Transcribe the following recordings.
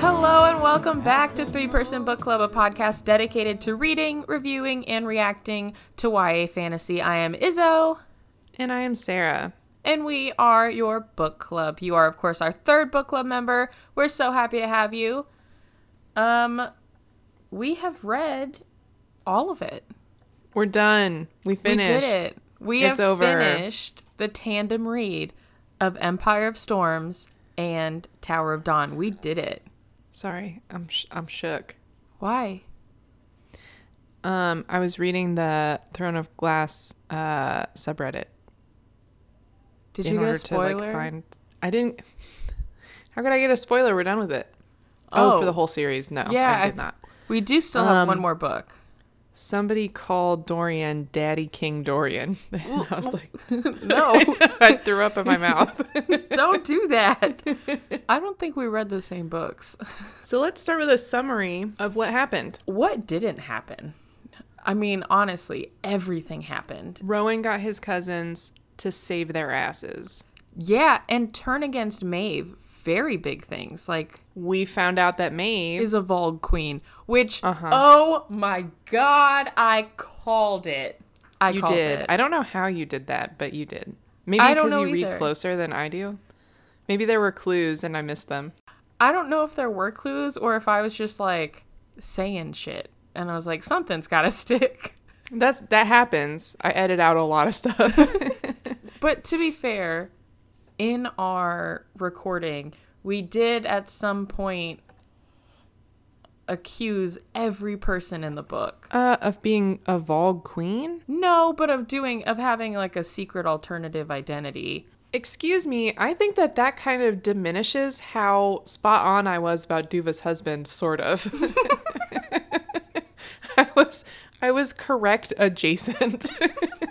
Hello and welcome back to Three Person Book Club, a podcast dedicated to reading, reviewing, and reacting to YA fantasy. I am Izzo, And I am Sarah. and we are your book club. You are, of course, our third book club member. We're so happy to have you. Um, we have read all of it. We're done. We finished. We did it. We It's have over. finished the tandem read of Empire of Storms and Tower of Dawn. We did it. Sorry, I'm sh- I'm shook. Why? Um, I was reading the Throne of Glass uh subreddit Did you get a spoiler? to like find. I didn't. How could I get a spoiler? We're done with it. Oh, Oh. for the whole series? No, Yeah, I I did th- not. We do still have one Um, more book. Somebody called Dorian Daddy King Dorian. And I was like, No, I threw up in my mouth. don't do that. I don't think we read the same books. so let's start with a summary of what happened. What didn't happen? I mean, honestly, everything happened. Rowan got his cousins to save their asses. Yeah, and turn against Maeve. Very big things. Like We found out that Maeve is a Valg queen, which Uh-huh. oh my god, I called it. I You called did. it. I don't know how you did that, but you did. Maybe because you know read closer than I do. Maybe there were clues and I missed them. I don't know if there were clues or if I was just like saying shit, and I was like, something's got to stick. That's that happens. I edit out a lot of stuff. But to be fair, in our recording, we did at some point accuse every person in the book. uh, of being a Valg queen? No, but of doing of having like a secret alternative identity. Excuse me. I think that that kind of diminishes how spot on I was about Duva's husband. Sort of. I was I was correct adjacent,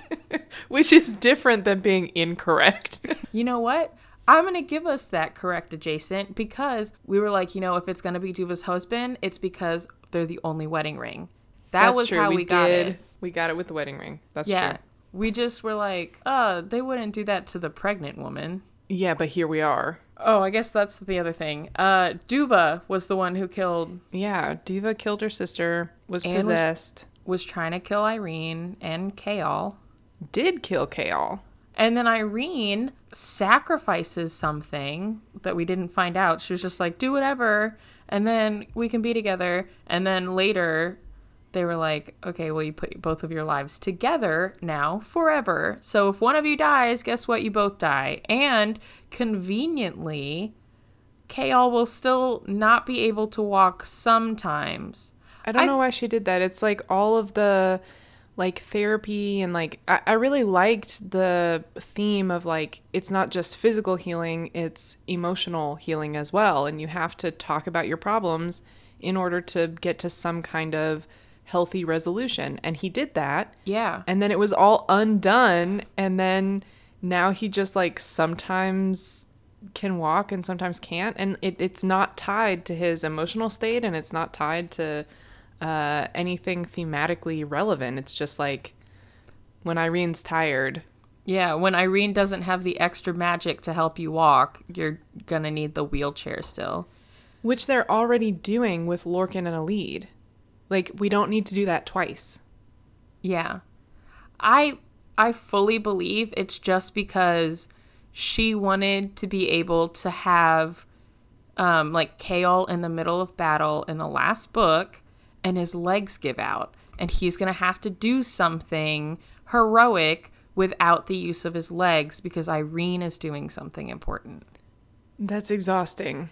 which is different than being incorrect. You know what? I'm going to give us that correct adjacent because we were like, you know, if it's going to be Duva's husband, it's because they're the only wedding ring. That That's was true. how we, got it. We got it with the wedding ring. That's Yeah. true. We just were like, uh, they wouldn't do that to the pregnant woman. Yeah, but here we are. Oh, I guess that's the other thing. Uh, Duva was the one who killed, Yeah, Duva killed her sister, was And was- possessed, was trying to kill Yrene and Chaol. Did kill Chaol. And then Yrene sacrifices something that we didn't find out. She was just like, do whatever, and then we can be together. And then later, they were like, okay, well, you put both of your lives together now forever. So if one of you dies, guess what? You both die. And conveniently, Chaol will still not be able to walk sometimes. I don't I- know why she did that. It's like all of the like therapy and like I, I really liked the theme of like it's not just physical healing, it's emotional healing as well. And you have to talk about your problems in order to get to some kind of healthy resolution. And he did that. Yeah. and then it was all undone and then now he just like sometimes can walk and sometimes can't and it, it's not tied to his emotional state and it's not tied to uh, anything thematically relevant it's just like when Yrene's tired Yeah, when Yrene doesn't have the extra magic to help you walk, you're gonna need the wheelchair still. which they're already doing with lorcan and Elide like we don't need to do that twice Yeah. I I fully believe it's just because she wanted to be able to have um like Chaol in the middle of battle in the last book and his legs give out and he's going to have to do something heroic without the use of his legs because Yrene is doing something important. that's exhausting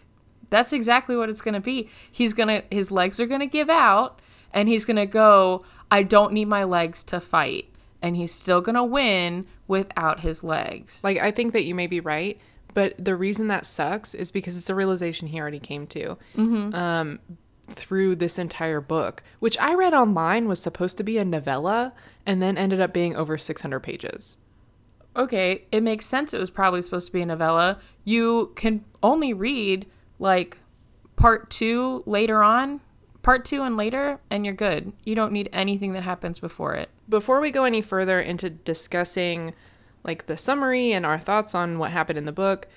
That's exactly what it's going to be. He's going to his legs are going to give out and he's going to go, I don't need my legs to fight. And he's still going to win without his legs. Like I think that you may be right, but the reason that sucks is because it's a realization he already came to Hmm. um, through this entire book, which I read online was supposed to be a novella and then ended up being over 600 pages. Okay, it makes sense it was probably supposed to be a novella. You can only read like part 2 later on part two and later, and you're good. You don't need anything that happens before it. Before we go any further into discussing like the summary and our thoughts on what happened in the book,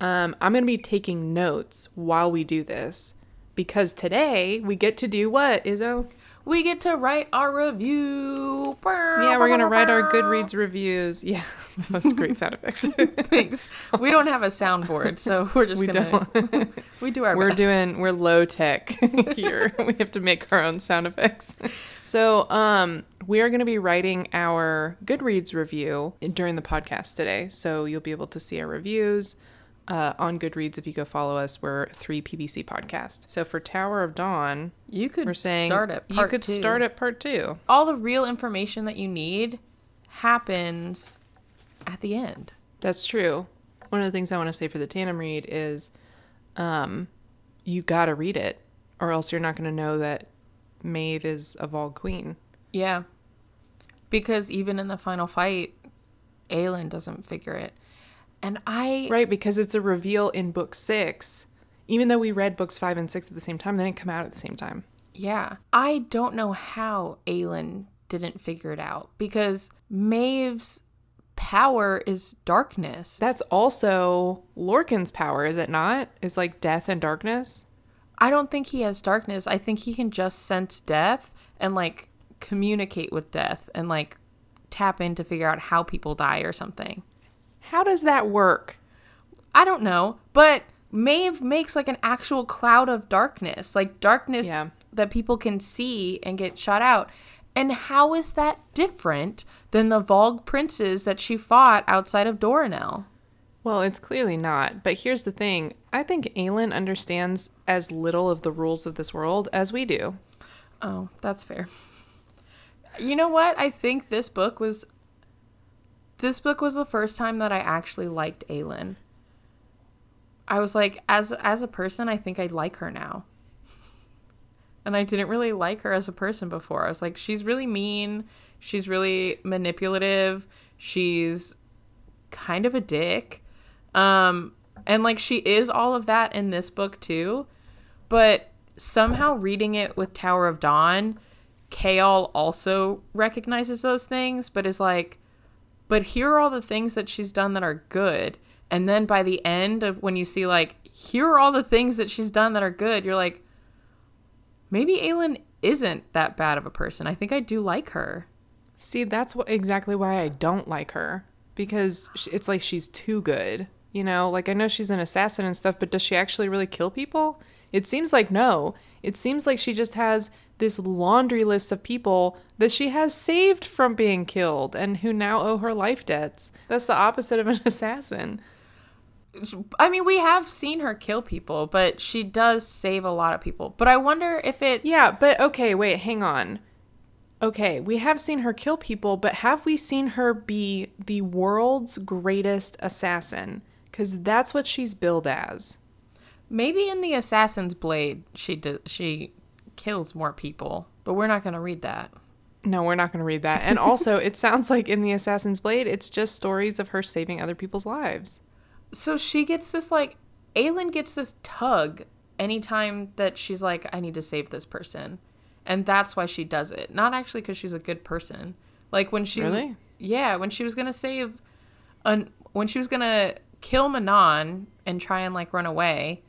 um, I'm going to be taking notes while we do this because today we get to do what, Izzo? We get to write our review. Yeah, we're gonna write our Goodreads reviews. Yeah, that was great sound effects. Thanks. We don't have a soundboard, so we're just We gonna we do our we're best. doing we're low tech here. we have to make our own sound effects. So, um, we are going to be writing our Goodreads review during the podcast today. So you'll be able to see our reviews uh, on Goodreads if you go follow us. We're three PBC podcast. So for Tower of Dawn, You could we're saying start at you could two. start at part two. all the real information that you need happens at the end. That's true. One of the things I want to say for the tandem read is, um, you got to read it, or else you're not going to know that Maeve is a Valg Queen. Yeah. Because even in the final fight, Aelin doesn't figure it. And I Right, because it's a reveal in book six. Even though we read books five and six at the same time, they didn't come out at the same time. yeah, I don't know how Aelin didn't figure it out because Maeve's power is darkness. That's also Lorcan's power, is it not? Is like death and darkness. I don't think he has darkness. I think he can just sense death and like communicate with death and like tap in to figure out how people die or something. How does that work? I don't know, but Maeve makes like an actual cloud of darkness, like darkness Yeah. that people can see and get shot out. And how is that different than the Valg princes that she fought outside of Doranelle? Well, it's clearly not. But here's the thing I think Aelin understands as little of the rules of this world as we do. Oh, that's fair. You know what? I think this book was this book was the first time that I actually liked Aelin. I was like as as a person, I think I'd like her now. And I didn't really like her as a person before. I was like she's really mean, she's really manipulative, she's kind of a dick. Um and like she is all of that in this book too. But somehow reading it with Tower of Dawn, Chaol also recognizes those things, but is like, but here are all the things that she's done that are good. And then by the end of when you see like, here are all the things that she's done that are good, you're like, maybe Aelin isn't that bad of a person. I think I do like her. See, that's what exactly why I don't like her because it's like she's too good. You know, like I know she's an assassin and stuff, but does she actually really kill people? It seems like no. It seems like she just has this laundry list of people that she has saved from being killed and who now owe her life debts. That's the opposite of an assassin. I mean, we have seen her kill people, but she does save a lot of people. But I wonder if it's Yeah, but okay, wait, hang on. Okay, we have seen her kill people, but have we seen her be the world's greatest assassin? Because that's what she's billed as. Maybe in the Assassin's Blade, she do, she kills more people, but we're not going to read that. No, we're not going to read that. And also, it sounds like in the Assassin's Blade, it's just stories of her saving other people's lives. So she gets this like, Aelin gets this tug anytime that she's like, I need to save this person, and that's why she does it. Not actually because she's a good person. Like when she Really? yeah, when she was gonna save, an when she was gonna kill Manon and try and like run away,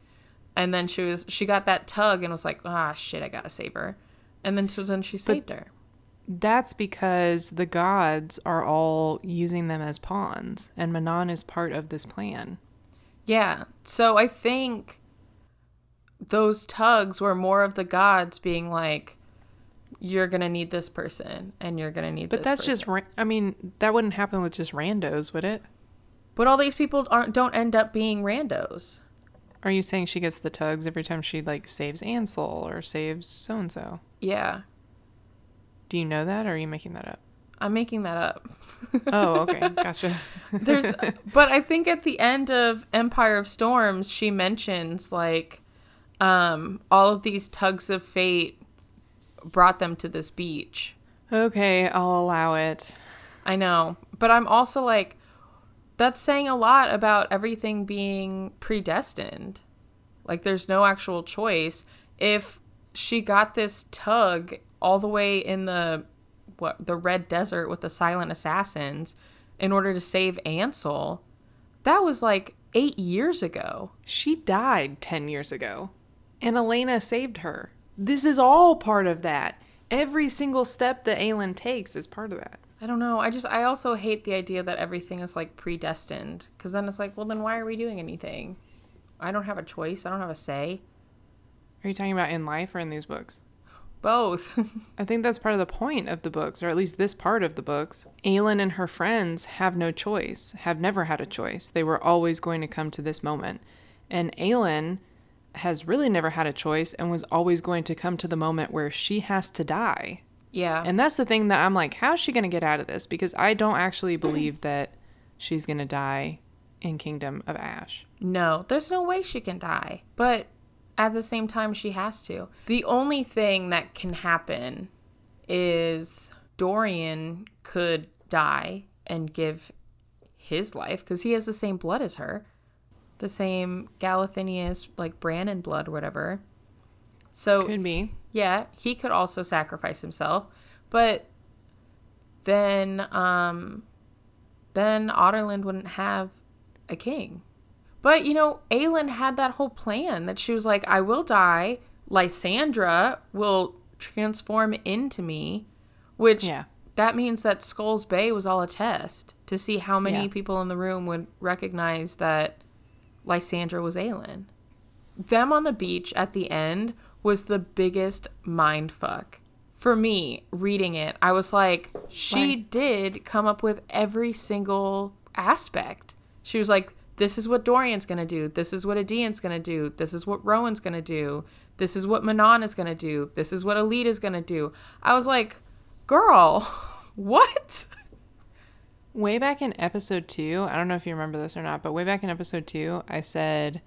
and then she was she got that tug and was like, ah shit, I gotta save her, and then so then she saved her. That's because the gods are all using them as pawns, and Manon is part of this plan. Yeah. So I think those tugs were more of the gods being like, you're to need this person and you're to need But that's person." just, ra- I mean, that wouldn't happen with just randos, would it? But all these people aren't don't end up being randos. Are you saying she gets the tugs every time she like saves Ansel or saves so and so? Yeah. Do you know that or are you making that up? I'm making that up. Oh, okay. Gotcha. There's but I think at the end of Empire of Storms she mentions like um all of these tugs of fate brought them to this beach. okay, I'll allow it. I know. But I'm also like, that's saying a lot about everything being predestined. Like, there's no actual choice. If she got this tug all the way in the what the red desert with the silent assassins in order to save Ansel. That was like 8 years ago. She died 10 years ago, and Elena saved her. This is all part of that. Every single step that Aelin takes is part of that. I don't know. I just I also hate the idea that everything is like predestined cuz then it's like, well then why are we doing anything? I don't have a choice. I don't have a say. Are you talking about in life or in these books? Both. I think that's part of the point of the books, or at least this part of the books. Aelin and her friends have no choice, have never had a choice. They were always going to come to this moment. And Aelin has really never had a choice and was always going to come to the moment where she has to die. Yeah. And that's the thing that I'm like, how's she going to get out of this? Because I don't actually believe that she's going to die in Kingdom of Ash. No, there's no way she can die. But at the same time, she has to. The only thing that can happen is Dorian could die and give his life because he has the same blood as her, the same Galathynius, like Brannon blood, whatever. So Could be. Yeah, he could also sacrifice himself, but then um then Adarlan wouldn't have a king. But you know, Aelin had that whole plan that she was like, I will die, Lysandra will transform into me, which Yeah. that means that Skulls Bay was all a test to see how many Yeah. people in the room would recognize that Lysandra was Aelin. Them on the beach at the end was the biggest mind fuck. For me, reading it, I was like, she did come up with every single aspect. She was like, this is what Dorian's gonna do. This is what Aedion's gonna do. This is what Rowan's gonna do. This is what Manon is gonna do. This is what Alita's gonna do. I was like, girl, what? Way back in episode two, I don't know if you remember this or not, but way back in episode two, I said,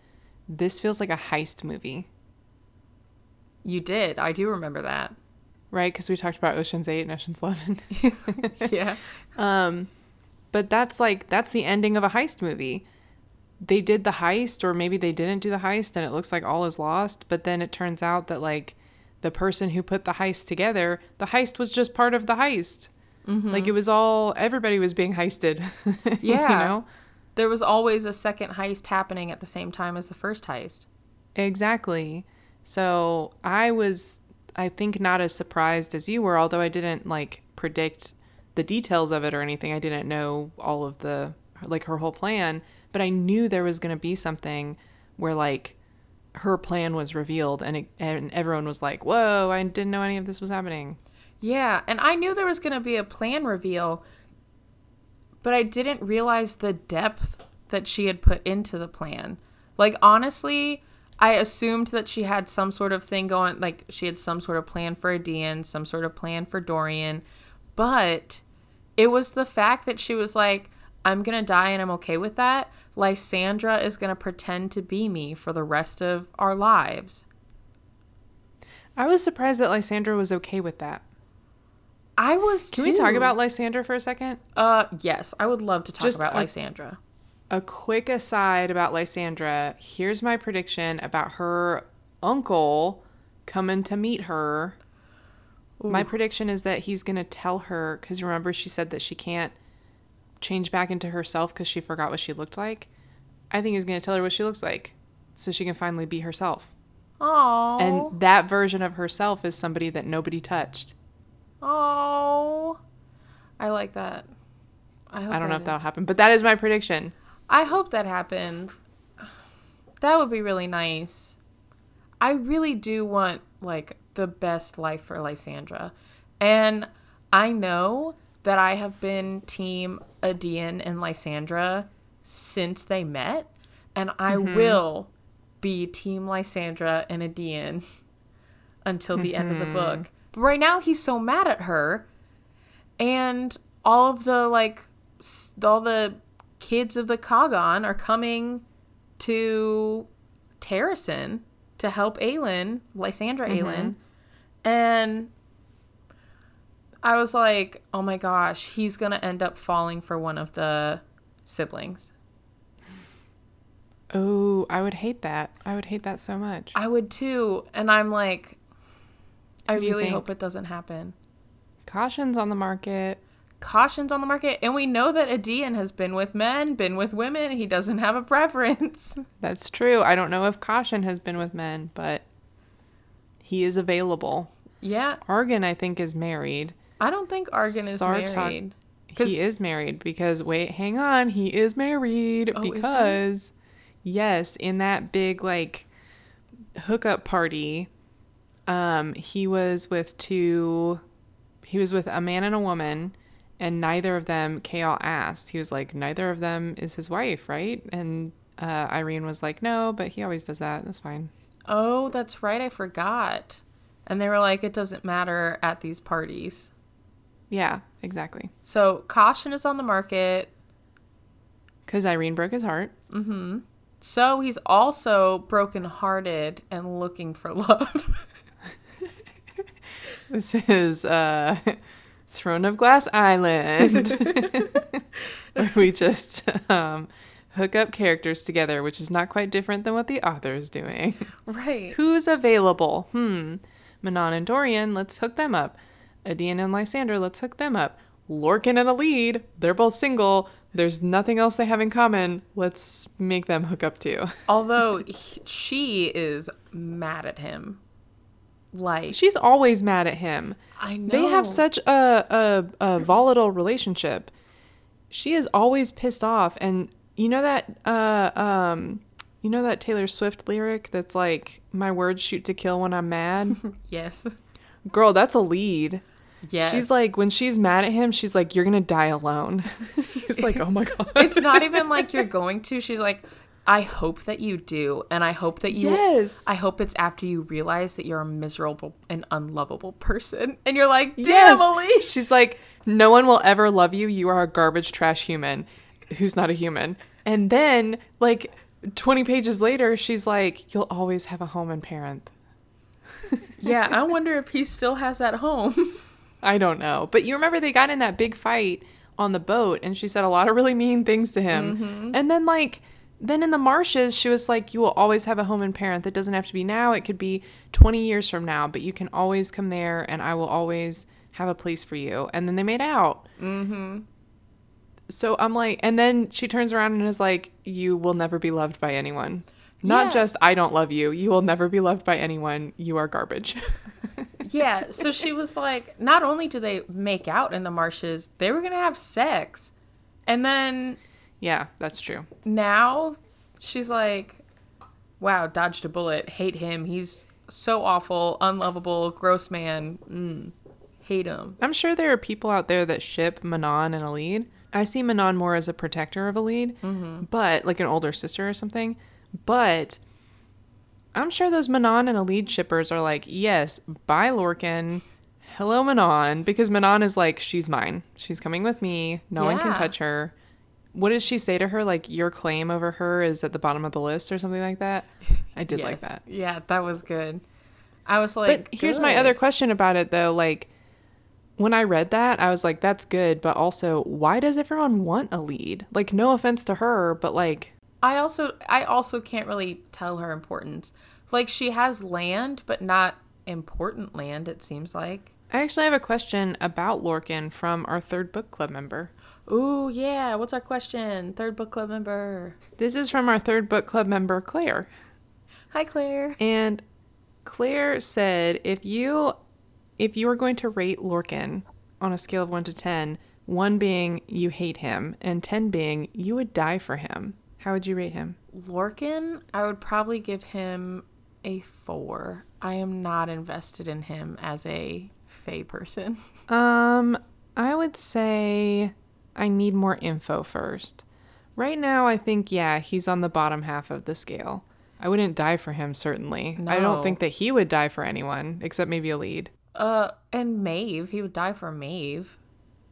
this feels like a heist movie, You did. I do remember that. right? Because we talked about Ocean's 8 and Ocean's 11. yeah. Um, but that's like that's the ending of a heist movie. They did the heist, or maybe they didn't do the heist, and it looks like all is lost. But then it turns out that like the person who put the heist together, the heist was just part of the heist. Like it was all everybody was being heisted. Yeah. you know There was always a second heist happening at the same time as the first heist. exactly. So I was, I think, not as surprised as you were, although I didn't like predict the details of it or anything. I didn't know all of the like her whole plan, but I knew there was going to be something where like her plan was revealed and it, and everyone was like, "Whoa, I didn't know any of this was happening." Yeah, and I knew there was going to be a plan reveal, but I didn't realize the depth that she had put into the plan. Like, honestly, I assumed that she had some sort of thing going, like, she had some sort of plan for Aedion, some sort of plan for Dorian, but it was the fact that she was like, I'm going to die and I'm okay with that. Lysandra is going to pretend to be me for the rest of our lives. I was surprised that Lysandra was okay with that. I was Can we talk about Lysandra for a second? Uh, yes, I would love to talk Just about Lysandra. A quick aside about Lysandra. Here's my prediction about her uncle coming to meet her. My prediction is that he's going to tell her because remember she said that she can't change back into herself because she forgot what she looked like. I think he's going to tell her what she looks like so she can finally be herself. Oh, And that version of herself is somebody that nobody touched. oh, I like that. I, hope I don't know that if that'll happen, but that is my prediction. I hope that happens. That would be really nice. I really do want like the best life for Lysandra, and I know that I have been Team Aedion and Lysandra since they met, and I mm-hmm. will be Team Lysandra and Aedion until the end of the mm-hmm. book. But right now, he's so mad at her, and all of the like, all the kids of the khagan are coming to Terrasen to help Aelin, Lysandra mm-hmm. Aelin, and I was like, oh my gosh, he's gonna end up falling for one of the siblings. Oh, I would hate that. I would hate that so much. I would too. And I'm like, I do you really hope it doesn't happen. Kashin's on the market. Kashin's on the market, and we know that Aedion has been with men, been with women. He doesn't have a preference. That's true. I don't know if Caution has been with men, but he is available. yeah, Arghun, I think, is married. I don't think Arghun is Sartaq- married. He is married because wait, hang on, he is married Oh, is because yes, in that big like hookup party, um, he was with two. He was with a man and a woman, and neither of them. Chaol asked. He was like, neither of them is his wife, right? And uh, Yrene was like, no, but he always does that. That's fine. Oh, that's right. I forgot. And they were like, it doesn't matter at these parties. Yeah, exactly. So Kashin is on the market. Because Yrene broke his heart. mm-hmm so he's also brokenhearted and looking for love. This is uh, Throne of Glass Island, where we just um, hook up characters together, which is not quite different than what the author is doing. right. Who's available? Hmm. Manon and Dorian, let's hook them up. Aedion and Lysander, let's hook them up. Lorcan and Elide, they're both single. There's nothing else they have in common. Let's make them hook up too. Although he, she is mad at him. Like, She's always mad at him. I know. They have such a, a, a volatile relationship. She is always pissed off, and you know that uh um you know that Taylor Swift lyric that's like my words shoot to kill when I'm mad. Yes. Girl, that's Elide. Yeah. She's like when she's mad at him, she's like you're gonna die alone. He's like oh my god. it's not even like you're going to. She's like, I hope that you do. And I hope that you. yes. I hope it's after you realize that you're a miserable and unlovable person. And you're like, damn, yes. Elise. She's like no one will ever love you. You are a garbage trash human who's not a human. And then like 20 pages later, she's like you'll always have a home and Perranth. Yeah, I wonder if he still has that home. I don't know. But you remember they got in that big fight on the boat and she said a lot of really mean things to him. Mm-hmm. And then like then in the marshes she was like you will always have a home and Perranth. That doesn't have to be now. It could be 20 years from now, but you can always come there and I will always have a place for you. And then they made out. Mm-hmm. So I'm like and then she turns around and is like you will never be loved by anyone. Not Yeah. just I don't love you. You will never be loved by anyone. You are garbage. yeah, so she was like, not only do they make out in the marshes, they were going to have sex. And then yeah, that's true. now she's like, wow, dodged a bullet. Hate him. He's so awful, unlovable, gross man. Mm, hate him. I'm sure there are people out there that ship Manon and Elide. I see Manon more as a protector of Elide, but like an older sister or something. But I'm sure those Manon and Elide shippers are like, yes, bye Lorcan. Hello Manon, because Manon is like, she's mine. She's coming with me. No one can touch her. What does she say to her? Like, your claim over her is at the bottom of the list or something like that? I did like that. Yeah, that was good. I was like, But here's my other question about it though. Like when I read that, I was like, that's good, but also why does everyone want Elide? Like no offense to her, but like I also I also can't really tell her importance. Like she has land, but not important land. It seems like. I actually have a question about Lorcan from our third book club member. Ooh yeah. What's our question? Third book club member. This is from our third book club member, Claire. Hi Claire. And Claire said if you if you were going to rate Lorcan on a scale of 1 to ten, one being you hate him and 10 being you would die for him, how would you rate him? Lorcan, I would probably give him a four. I am not invested in him as a Fey person. Um, I would say I need more info first. Right now, I think, yeah, he's on the bottom half of the scale. I wouldn't die for him, certainly. I don't think that he would die for anyone, except maybe Elide. Uh, and Maeve, he would die for Maeve.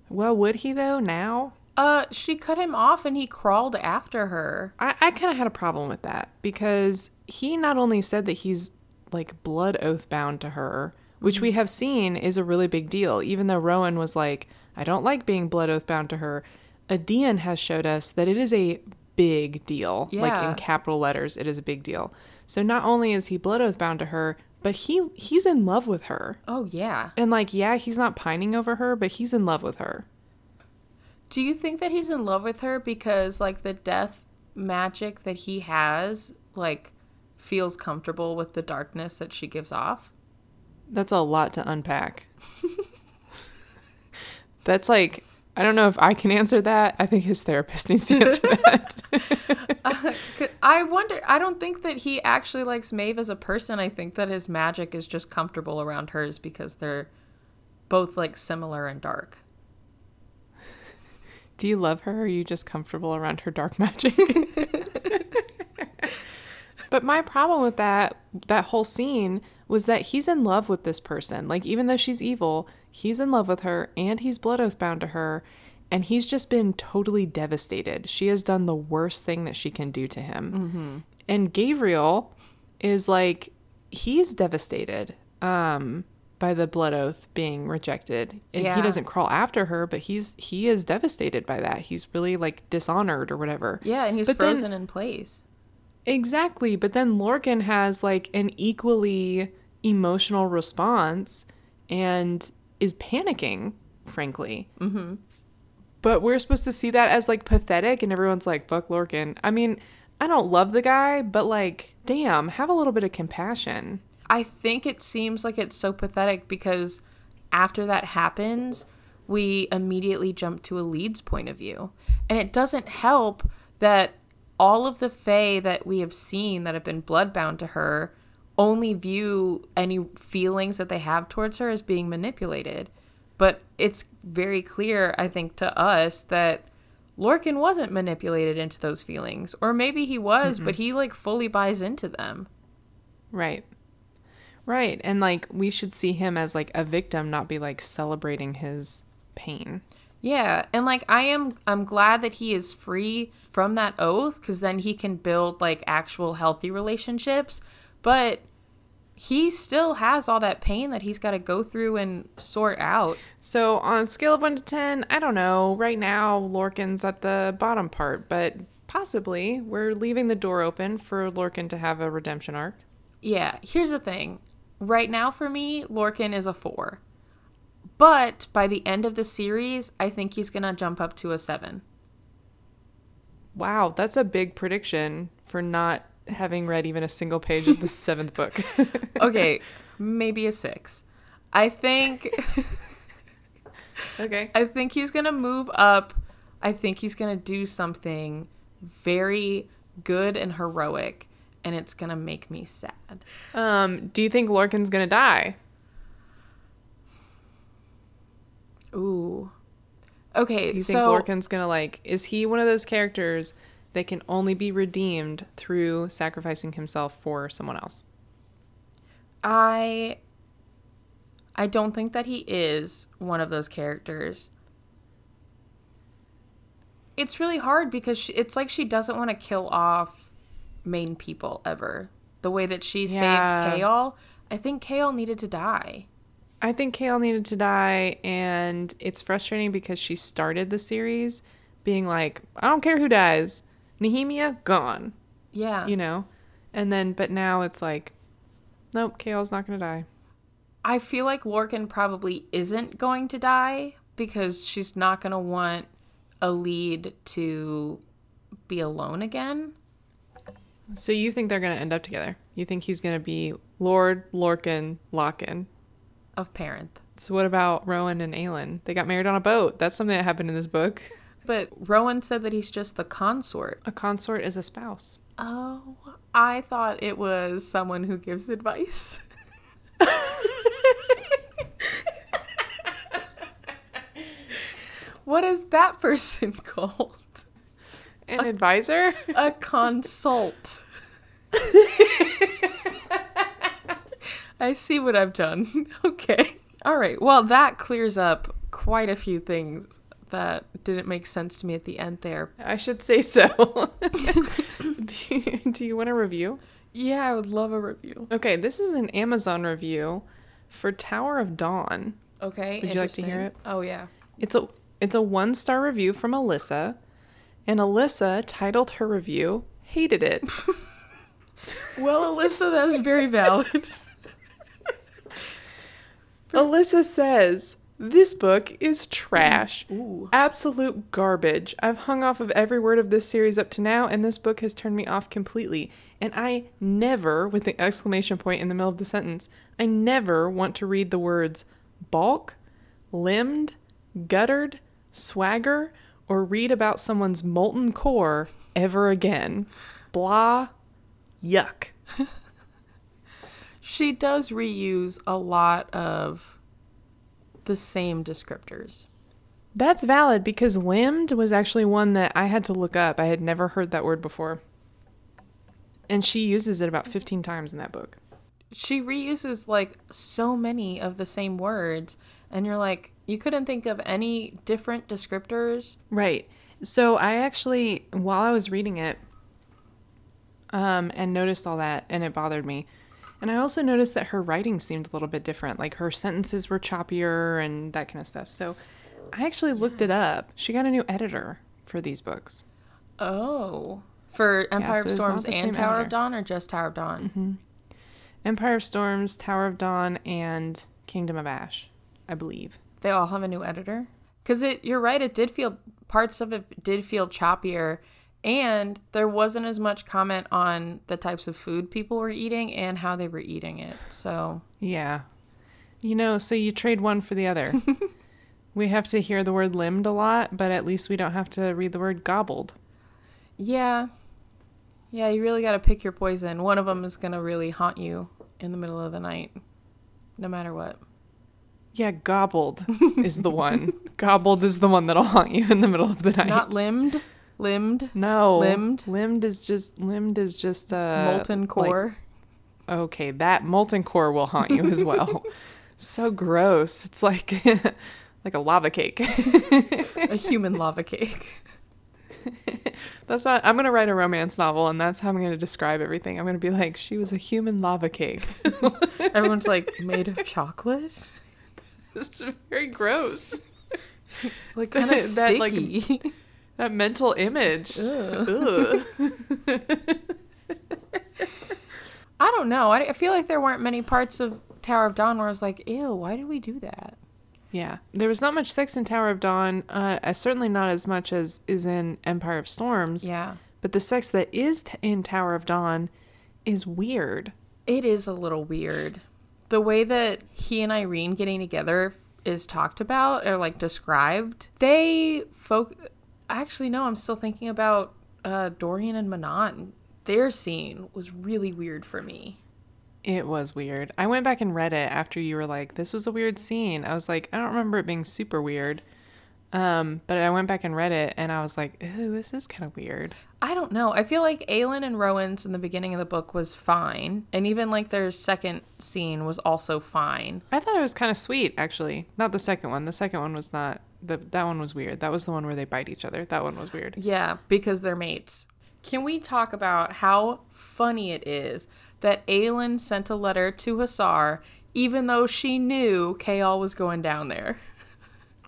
Well, would he, though, now? Uh, she cut him off and he crawled after her. I, I kind of had a problem with that because he not only said that he's like blood oath bound to her, which we have seen is a really big deal, even though Rowan was like, I don't like being blood oath bound to her. Adian has showed us that it is a big deal. Like in capital letters, it is a big deal. So not only is he blood oath bound to her, but he he's in love with her. Oh, yeah. And like, yeah, he's not pining over her, but he's in love with her. Do you think that he's in love with her because, like, the death magic that he has, like, feels comfortable with the darkness that she gives off? That's a lot to unpack. That's like I don't know if I can answer that. I think his therapist needs to answer that. Uh, I wonder. I don't think that he actually likes Maeve as a person. I think that his magic is just comfortable around hers because they're both like similar and dark. Do you love her or are you just comfortable around her dark magic? but my problem with that that whole scene was that he's in love with this person. Like even though she's evil, he's in love with her and he's blood oath bound to her and he's just been totally devastated. She has done the worst thing that she can do to him. Mm-hmm. And Gavriel is like he's devastated um by the blood oath being rejected. And Yeah. he doesn't crawl after her, but he's he is devastated by that. He's really like dishonored or whatever. Yeah, and he's But then- frozen in place. Exactly, but then Lorcan has like an equally emotional response and is panicking, frankly. Mm-hmm. But we're supposed to see that as like pathetic, and everyone's like, fuck Lorcan. I mean, I don't love the guy, but like, damn, have a little bit of compassion. I think it seems like it's so pathetic because after that happens, we immediately jump to Elide's point of view. And it doesn't help that all of the Fae that we have seen that have been bloodbound to her only view any feelings that they have towards her as being manipulated. But it's very clear, I think, to us that Lorcan wasn't manipulated into those feelings. Or maybe he was, mm-hmm. but he like fully buys into them. Right. Right. And like, we should see him as like a victim, not be like celebrating his pain. Yeah, and like I am I'm glad that he is free from that oath cuz then he can build like actual healthy relationships, but he still has all that pain that he's got to go through and sort out. So on a scale of one to ten, I don't know. Right now, Lorcan's at the bottom part, but possibly we're leaving the door open for Lorcan to have a redemption arc. Yeah, here's the thing. Right now for me, Lorcan is a 4. But by the end of the series, I think he's going to jump up to a 7. Wow, that's a big prediction for not having read even a single page of the seventh book. Okay, maybe a 6. I think okay. I think he's gonna move up. I think he's gonna do something very good and heroic, and it's gonna make me sad. Um, do you think Lorcan's gonna die? Ooh. Okay, Do you think so Lorcan's gonna like? Is he one of those characters that can only be redeemed through sacrificing himself for someone else? I I don't think that he is one of those characters. It's really hard because she, it's like she doesn't want to kill off main people ever. The way that she Yeah. saved Chaol, I think Chaol needed to die. I think Chaol needed to die, and it's frustrating because she started the series being like, I don't care who dies. Nehemia, gone. Yeah. You know? And then, but now it's like, nope, Chaol's not going to die. I feel like Lorcan probably isn't going to die because she's not going to want Elide to be alone again. So you think they're going to end up together? You think he's going to be Lord Lorcan Lochan? Of Perranth. So what about Rowan and Aelin? They got married on a boat. That's something that happened in this book. But Rowan said that he's just the consort. A consort is a spouse. Oh, I thought it was someone who gives advice. what is that person called? An advisor? A consult. I see what I've done. Okay. All right. Well, that clears up quite a few things that didn't make sense to me at the end there. I should say so. do, you, do you want a review? Yeah, I would love a review. Okay, this is an Amazon review for Tower of Dawn. Okay. Would you like to hear it? Oh, yeah. It's a it's a one star review from Alyssa, and Alyssa titled her review "Hated It." Well, Alyssa, that's very valid. Alyssa says, This book is mm, trash. Ooh. Absolute garbage. I've hung off of every word of this series up to now, and this book has turned me off completely. And I never, with the exclamation point in the middle of the sentence, I never want to read the words balk, limbed, guttered, swagger, or read about someone's molten core ever again. Blah. Yuck. She does reuse a lot of the same descriptors. That's valid because limbed was actually one that I had to look up. I had never heard that word before. And she uses it about 15 times in that book. She reuses like so many of the same words, and you're like, you couldn't think of any different descriptors. Right. So I actually, while I was reading it, um, and noticed all that, and it bothered me. And I also noticed that her writing seemed a little bit different. Like her sentences were choppier and that kind of stuff. So I actually looked it up. She got a new editor for these books. Oh. For Empire so of Storms and Tower of. Dawn, or just Tower of Dawn? Mm-hmm. Empire of Storms, Tower of Dawn, and Kingdom of Ash, I believe. They all have a new editor. Because it, you're right, it did feel, parts of it did feel choppier. And there wasn't as much comment on the types of food people were eating and how they were eating it. So, Yeah. You know, so you trade one for the other. we have to hear the word limbed a lot, but at least we don't have to read the word gobbled. yeah. Yeah, you really got to pick your poison. One of them is going to really haunt you in the middle of the night, no matter what. Yeah, gobbled is the one. gobbled is the one that'll haunt you in the middle of the night. Not limbed, limbed, no. limbed. Limbed is just limbed is just uh molten like- core. okay, that molten core will haunt you as well. so gross. It's like like a lava cake. a human lava cake. That's why I'm gonna write a romance novel, and that's how I'm gonna describe everything. I'm gonna be like, she was a human lava cake. Everyone's like made of chocolate, it's very gross. like kind of That, like, sticky. That mental image. Ugh. Ugh. I don't know. I, I feel like there weren't many parts of Tower of Dawn where I was like, "Ew, why did we do that?" Yeah, there was not much sex in Tower of Dawn. Uh, certainly not as much as is in Empire of Storms. Yeah, But the sex that is t- in Tower of Dawn is weird. it is a little weird. The way that he and Yrene getting together is talked about or like described. They folk. Actually, no. I'm still thinking about uh, Dorian and Manon. Their scene was really weird for me. It was weird. I went back and read it after you were like, "This was a weird scene." I was like, I don't remember it being super weird. Um, but I went back and read it, and I was like, "Ooh, this is kind of weird." I don't know. I feel like Aelin and Rowan's in the beginning of the book was fine, and even like their second scene was also fine. I thought it was kind of sweet, actually. Not the second one. The second one was not. The that one was weird. That was the one where they bite each other. That one was weird. Yeah, because they're mates. Can we talk about how funny it is that Aelin sent a letter to Hasar even though she knew Chaol was going down there?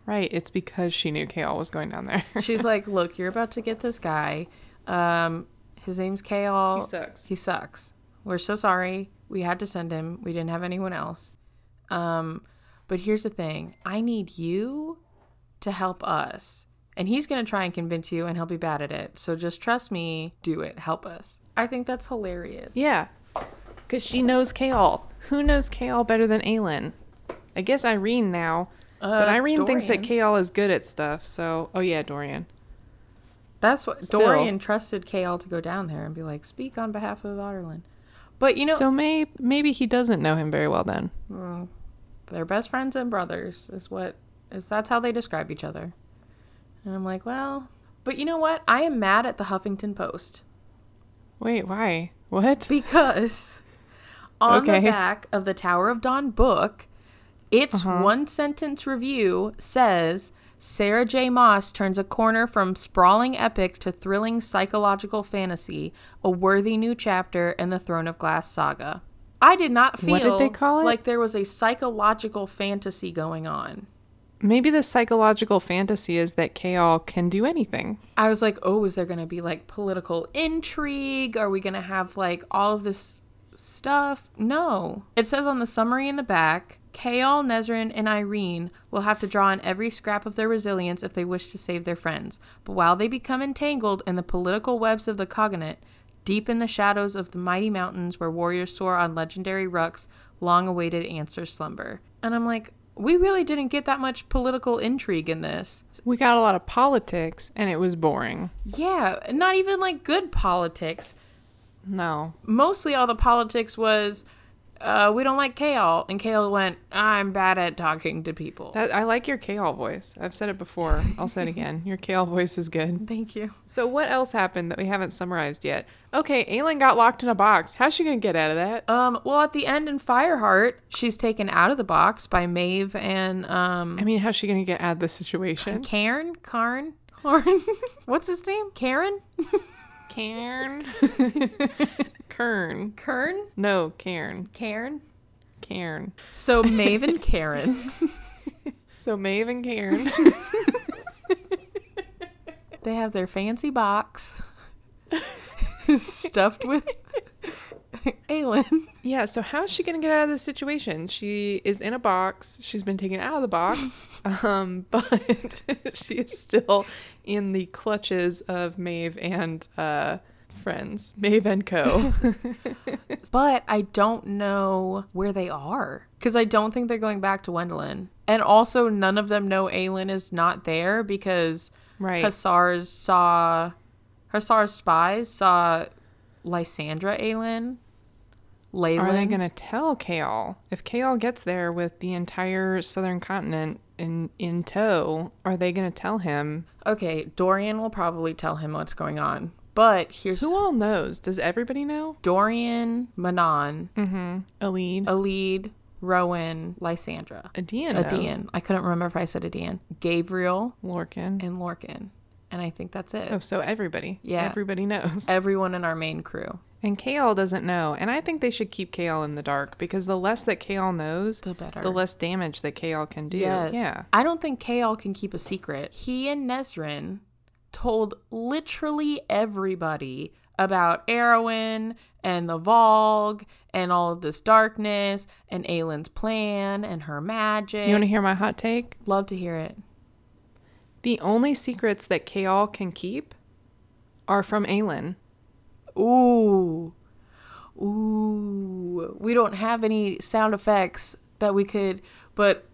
Right. It's because she knew Chaol was going down there. She's like, "Look, you're about to get this guy. Um, his name's Chaol. He sucks. He sucks. We're so sorry. We had to send him. We didn't have anyone else. Um, but here's the thing. I need you to help us. And he's going to try and convince you and he'll be bad at it. So just trust me, do it. Help us. I think that's hilarious. Yeah. Because she knows Chaol. Who knows Chaol better than Aelin? I guess Yrene now. but Uh, Yrene thinks that Dorian. Chaol is good at stuff. So, oh yeah, Dorian. That's what Still. Dorian trusted Chaol to go down there and be like, speak on behalf of Adarlan. But you know, so may- maybe he doesn't know him very well then. Mm. they're best friends and brothers is what is that's how they describe each other and i'm like well but you know what i am mad at the huffington post Wait, why? What? because on Okay. the back of the tower of dawn book its Uh-huh. one sentence review says sarah j Maas turns a corner from sprawling epic to thrilling psychological fantasy a worthy new chapter in the throne of glass saga i did not feel did they call it? like there was a psychological fantasy going on Maybe the psychological fantasy is that Chaol can do anything. I was like, oh, is there going to be like political intrigue? Are we going to have like all of this stuff? No. It says on the summary in the back Chaol, Nesryn, and Yrene will have to draw on every scrap of their resilience if they wish to save their friends. But while they become entangled in the political webs of the khaganate, deep in the shadows of the mighty mountains where warriors soar on legendary ruks, long awaited answers slumber. And I'm like, we really didn't get that much political intrigue in this. We got a lot of politics and it was boring. Yeah, not even like good politics. No. Mostly all the politics was uh, we don't like Chaol. And Chaol went, I'm bad at talking to people. That, I like your Chaol voice. I've said it before. I'll say it again. Your Chaol voice is good. Thank you. So what else happened that we haven't summarized yet? Okay, Aelin got locked in a box. How's she gonna get out of that? Um, well, at the end in Fireheart, she's taken out of the box by Maeve and um, I mean, how's she gonna get out of the situation? Karen? Karn, Karn. What's his name? Karen, Cairn. Kern. Kern, No, Cairn. Cairn. Cairn. So Maeve and Karen. So Maeve and Cairn. They have their fancy box stuffed with Aelin. yeah, so how's she gonna get out of this situation? She is in a box. She's been taken out of the box. Um, but she is still in the clutches of Maeve and uh friends. Maeve and Co. But I don't know where they are because I don't think they're going back to Wendlyn. And also, none of them know Aelin is not there because right. Hasar's saw Hasar's spies saw Lysandra Aelin. Leyland. Are they going to tell Chaol? If Chaol gets there with the entire southern continent in in tow, are they going to tell him? Okay, Dorian will probably tell him what's going on. But here's Who all knows? Does everybody know? Dorian, Manon, Mm-hmm. Elide. Elide, Rowan, Lysandra. Aedion. knows. Aedion. I couldn't remember if I said Aedion. Gavriel Lorcan, and Lorcan. And I think that's it. Oh, so everybody. Yeah. Everybody knows. Everyone in our main crew. And Chaol doesn't know. And I think they should keep Chaol in the dark because the less that Chaol knows, The better. the less damage that Chaol can do. Yes. Yeah. I don't think Chaol can keep a secret. He and Nesryn told literally everybody about Erawan and the Valg and all of this darkness and Aelin's plan and her magic. You want to hear my hot take? Love to hear it. The only secrets that Chaol can keep are from Aelin. Ooh. Ooh. We don't have any sound effects that we could, but.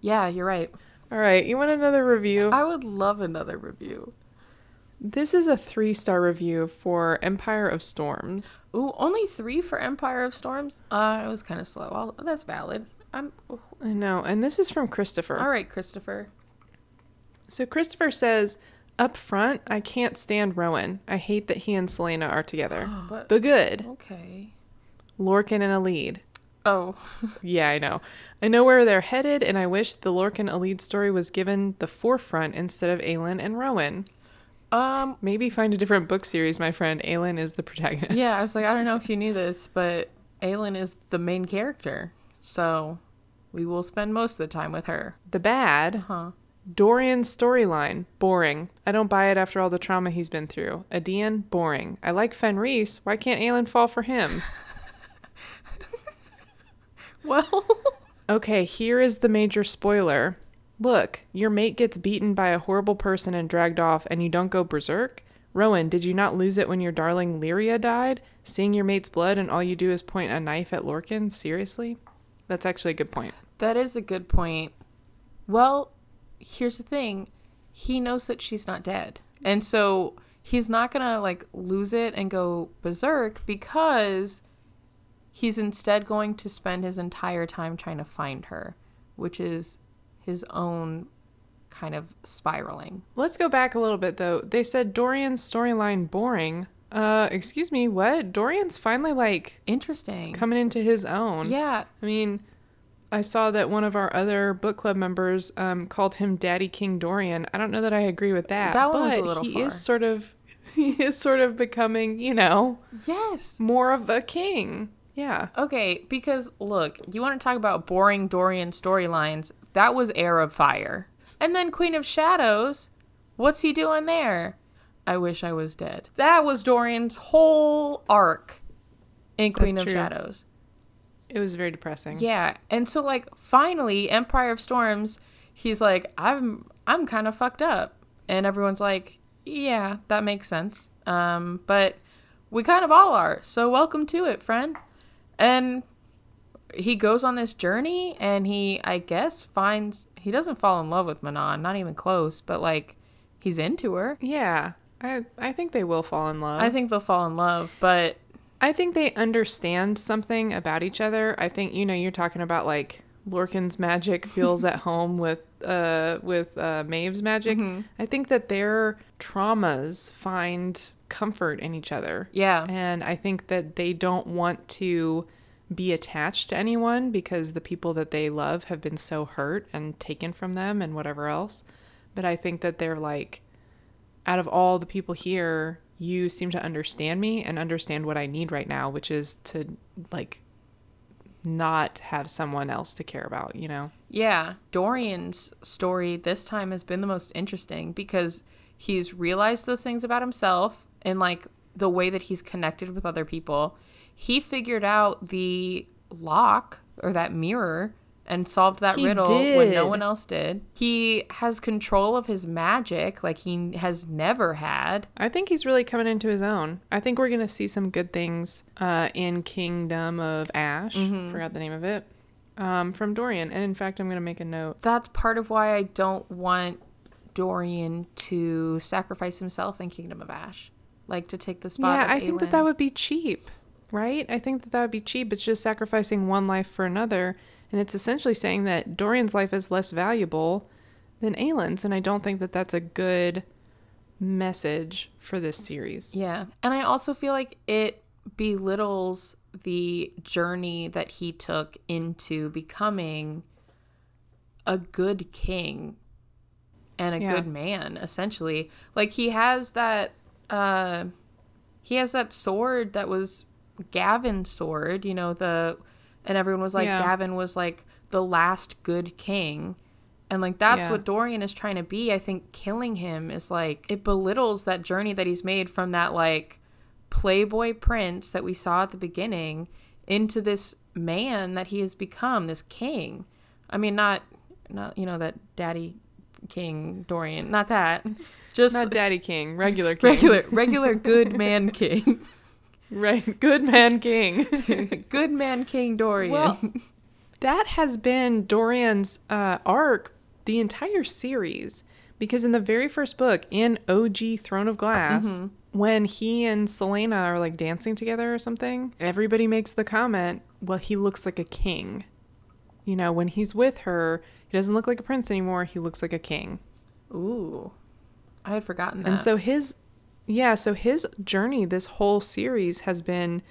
Yeah, you're right. All right, you want another review? I would love another review. This is a three star review for Empire of Storms. Ooh, only three for Empire of Storms? Uh, it was kind of slow. I'll, that's valid. I'm. I know, and this is from Christopher. All right, Christopher. So Christopher says, Up front, I can't stand Rowan. I hate that he and Celaena are together. But The good, okay. Lorcan and Elide. Oh, Yeah, I know. I know where they're headed, and I wish the Lorcan Elide story was given the forefront instead of Aelin and Rowan. um, Maybe find a different book series, my friend. Aelin is the protagonist. yeah. I was like, I don't know if you knew this, but Aelin is the main character, so we will spend most of the time with her. The bad, Huh? Dorian's storyline, boring. I don't buy it after all the trauma he's been through. Aedion, boring. I like Fenris. Why can't Aelin fall for him? Well, Okay, here is the major spoiler. Look, your mate gets beaten by a horrible person and dragged off, and you don't go berserk? Rowan, did you not lose it when your darling Lyria died? Seeing your mate's blood and all you do is point a knife at Lorcan? Seriously? That's actually a good point. that is a good point. Well, here's the thing. He knows that she's not dead. And so he's not going to like lose it and go berserk because he's instead going to spend his entire time trying to find her, which is his own kind of spiraling. Let's go back a little bit though. They said Dorian's storyline boring. Uh, excuse me, what? Dorian's finally like Interesting. coming into his own. yeah, I mean, I saw that one of our other book club members um, called him Daddy King Dorian. I don't know that I agree with that, That one was but a little he far. is sort of he is sort of becoming, you know, yes. more of a king. Yeah. Okay, because look, you want to talk about boring Dorian storylines? That was Heir of Fire. And then Queen of Shadows, what's he doing there? I wish I was dead. That was Dorian's whole arc in Queen That's of true. Shadows. It was very depressing. Yeah. And so like finally Empire of Storms, he's like I'm I'm kind of fucked up. And everyone's like, "Yeah, that makes sense." Um but we kind of all are. So welcome to it, friend. And he goes on this journey and he I guess finds he doesn't fall in love with Manon, not even close, but like he's into her. Yeah. I I think they will fall in love. I think they'll fall in love, but I think they understand something about each other. I think you know you're talking about like Lorcan's magic feels at home with uh with uh Maeve's magic. Mm-hmm. I think that their traumas find comfort in each other. yeah. And I think that they don't want to be attached to anyone because the people that they love have been so hurt and taken from them and whatever else. But I think that they're like, out of all the people here, you seem to understand me and understand what I need right now, which is to like not have someone else to care about, you know? Yeah, Dorian's story this time has been the most interesting because he's realized those things about himself and like the way that he's connected with other people. He figured out the lock or that mirror and solved that He riddle when no one else did. He has control of his magic like he has never had. I think he's really coming into his own. I think we're gonna see some good things uh, in Kingdom of Ash. Forgot the name of it. Um, from Dorian, and in fact, I'm gonna make a note. That's part of why I don't want Dorian to sacrifice himself in Kingdom of Ash. Like to take the spot Yeah, of I think that that would be cheap, right? I think that that would be cheap. It's just sacrificing one life for another, and it's essentially saying that Dorian's life is less valuable than Aelin's, and I don't think that that's a good message for this series. Yeah. And I also feel like it belittles the journey that he took into becoming a good king and a Yeah. good man essentially. Like he has that uh he has that sword that was Gavin's sword, you know, the and everyone was like Yeah. Gavin was like the last good king. And like that's Yeah. what Dorian is trying to be. I think killing him is like it belittles that journey that he's made from that like playboy prince that we saw at the beginning into this man that he has become, this king. I mean not not you know that daddy king Dorian, not that. Just Not Daddy King, regular King. regular regular good man king. Right? Good man King. good man king Dorian. Well, that has been Dorian's uh, arc the entire series. Because in the very first book, in OG Throne of Glass, Mm-hmm. when he and Celaena are like dancing together or something, everybody makes the comment, well, he looks like a king. You know, when he's with her, he doesn't look like a prince anymore. He looks like a king. Ooh. I had forgotten that. And so his, yeah, so his journey this whole series has been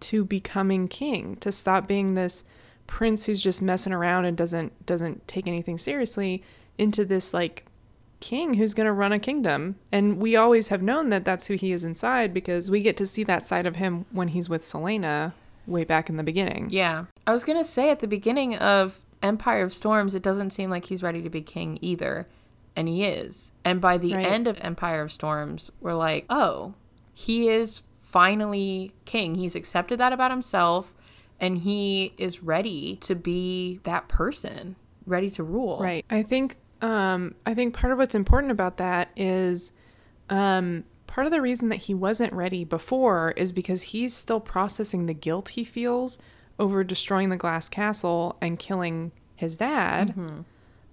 to becoming king, to stop being this prince who's just messing around and doesn't doesn't take anything seriously into this like king who's going to run a kingdom. And we always have known that that's who he is inside because we get to see that side of him when he's with Celaena way back in the beginning. Yeah. I was going to say at the beginning of Empire of Storms, it doesn't seem like he's ready to be king either. And he is. And by the Right. end of Empire of Storms, we're like, oh, he is finally king. He's accepted that about himself and he is ready to be that person, ready to rule. Right. I think um I think part of what's important about that is um part of the reason that he wasn't ready before is because he's still processing the guilt he feels over destroying the glass castle and killing his dad.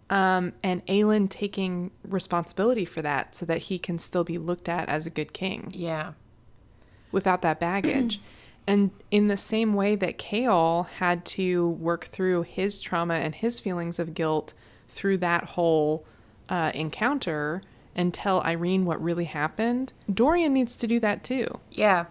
Um, and Aelin taking responsibility for that so that he can still be looked at as a good king Yeah. without that baggage. and in the same way that Chaol had to work through his trauma and his feelings of guilt through that whole uh, encounter and tell Yrene what really happened, Dorian needs to do that too. Yeah.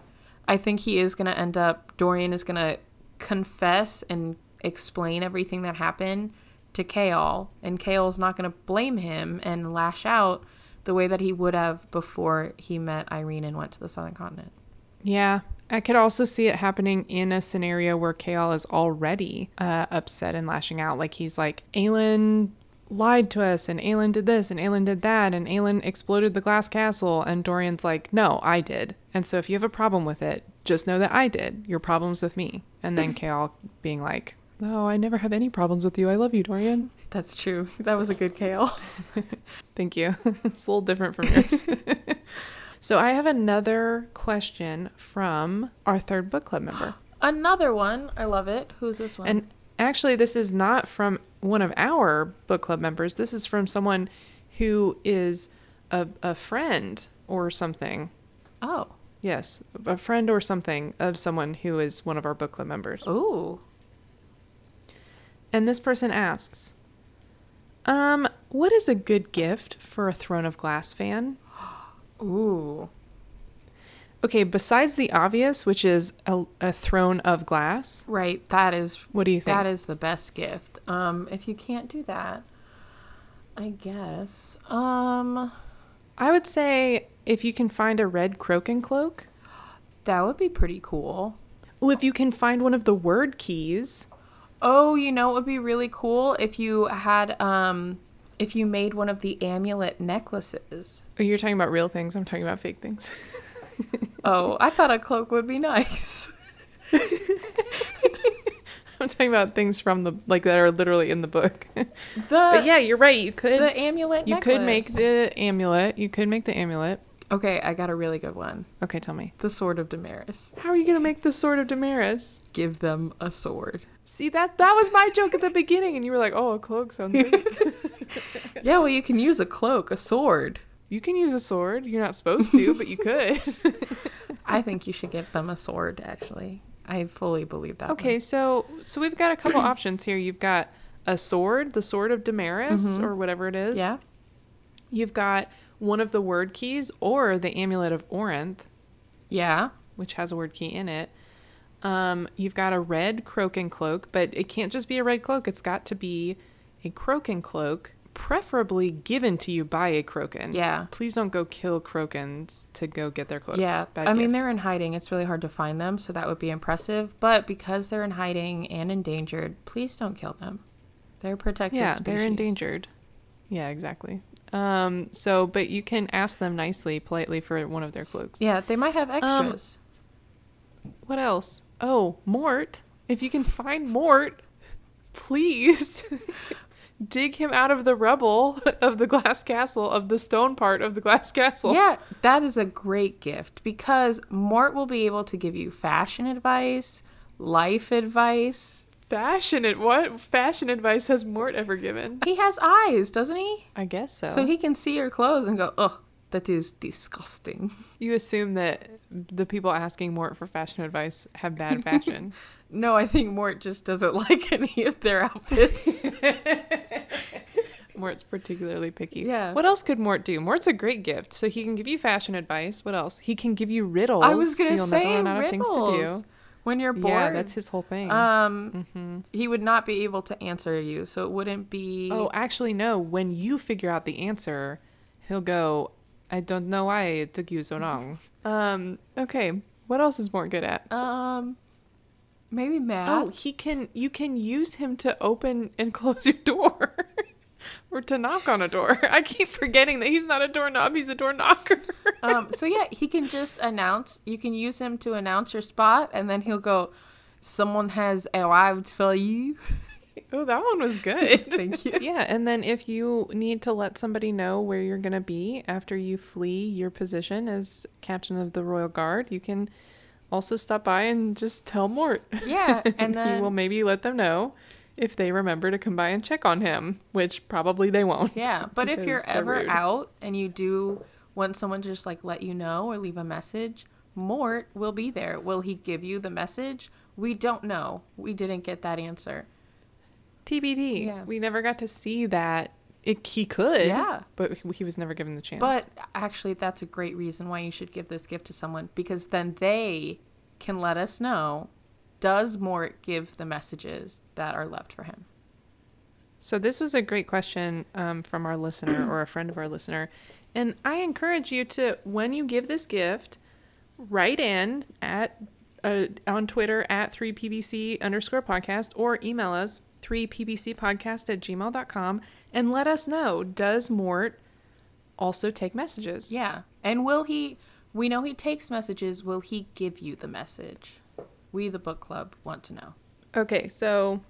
I think he is going to end up, Dorian is going to confess and explain everything that happened to Chaol. And Chaol's not going to blame him and lash out the way that he would have before he met Yrene and went to the Southern Continent. Yeah. I could also see it happening in a scenario where Chaol is already uh, upset and lashing out. Like he's like, Aelin lied to us, and Aelin did this, and Aelin did that, and Aelin exploded the glass castle. And Dorian's like, no, I did. And so if you have a problem with it, Just know that I did. Your problems with me. And then Chaol being like, No, I never have any problems with you. I love you, Dorian. That's true. That was a good Chaol. Thank you. it's a little different from yours. so I have another question from our third book club member. Another one. I love it. Who's this one? And actually, this is not from one of our book club members. This is from someone who is a, a friend or something. oh. Yes, a friend or something of someone who is one of our book club members. Ooh. And this person asks, um, what is a good gift for a Throne of Glass fan? Ooh. Okay, besides the obvious, which is a, a throne of glass, Right. That is what do you think? that is the best gift. Um, if you can't do that, I guess. Um, I would say if you can find a red Crochan cloak, that would be pretty cool. Ooh, if you can find one of the Wyrdkeys. Oh, you know, it would be really cool if you had um if you made one of the amulet necklaces. Oh, you're talking about real things. I'm talking about fake things. Oh, I thought a cloak would be nice. I'm talking about things from the like that are literally in the book. The but yeah, you're right. You could the amulet you could make the amulet. You could make the amulet. Okay, I got a really good one. Okay, tell me. The sword of Damaris. How are you gonna make the sword of Damaris? Give them a sword. See that that was my joke at the beginning, and you were like, "Oh, a cloak sounds good." Yeah, well, you can use a cloak, a sword. you can use a sword. You're not supposed to, but you could. I think you should get them a sword. Actually, I fully believe that. okay, so so we've got a couple options here. You've got a sword, the sword of Damaris, Mhm. or whatever it is. Yeah. You've got one of the Wyrdkeys, or the amulet of Orynth, Yeah. which has a Wyrdkey in it. Um, you've got a red Crochan cloak, but it can't just be a red cloak. It's got to be a Crochan cloak, preferably given to you by a Crochan. Yeah. Please don't go kill Crochans to go get their cloaks. Yeah, Bad I mean they're in hiding. It's really hard to find them, so that would be impressive. But because they're in hiding and endangered, please don't kill them. They're protected. yeah, species. they're endangered. Yeah, exactly. Um, so, but you can ask them nicely, politely for one of their cloaks. Yeah, they might have Um, extras. What else? Oh, Mort. If you can find Mort, please dig him out of the rubble of the glass castle, of the stone part of the glass castle. yeah, that is a great gift because Mort will be able to give you fashion advice, life advice. Fashion it. What fashion advice has Mort ever given? He has eyes, doesn't he? I guess so. So he can see your clothes and go, "Oh, that is disgusting." you assume that the people asking Mort for fashion advice have bad fashion. No, I think Mort just doesn't like any of their outfits. Mort's particularly picky. Yeah. What else could Mort do? Mort's a great gift. So he can give you fashion advice. What else? He can give you riddles. I was gonna you'll say never run out of riddles. things to do. When you're bored, Yeah, that's his whole thing. um, hmm he would not be able to answer you, so it wouldn't be. Oh, actually, no. When you figure out the answer, he'll go, I don't know why it took you so long. um, okay. What else is Mort good at? um, maybe math. Oh, he can. You can use him to open and close your door, or to knock on a door. I keep forgetting that he's not a doorknob; he's a door knocker. um, so yeah, he can just announce. You can use him to announce your spot, and then he'll go. Someone has arrived for you. oh, that one was good. Thank you. yeah, and then if you need to let somebody know where you're gonna be after you flee your position as captain of the royal guard, you can also stop by and just tell Mort. Yeah, and he will maybe let them know if they remember to come by and check on him, which probably they won't. yeah, but if you're because they're ever rude. out and you do want someone to just like let you know or leave a message, Mort will be there. Will he give you the message? We don't know. We didn't get that answer. TBD. Yeah. We never got to see that. It, he could. Yeah. But he was never given the chance. But actually, that's a great reason why you should give this gift to someone because then they can let us know does Mort give the messages that are left for him? So this was a great question um, from our listener or a friend of our listener, and I encourage you to when you give this gift, write in at uh, on Twitter at three pbc underscore podcast or email us three pbc podcast at gmail.com and let us know does Mort also take messages? Yeah. And will he We know he takes messages. Will he give you the message? We, the book club, want to know. Okay, so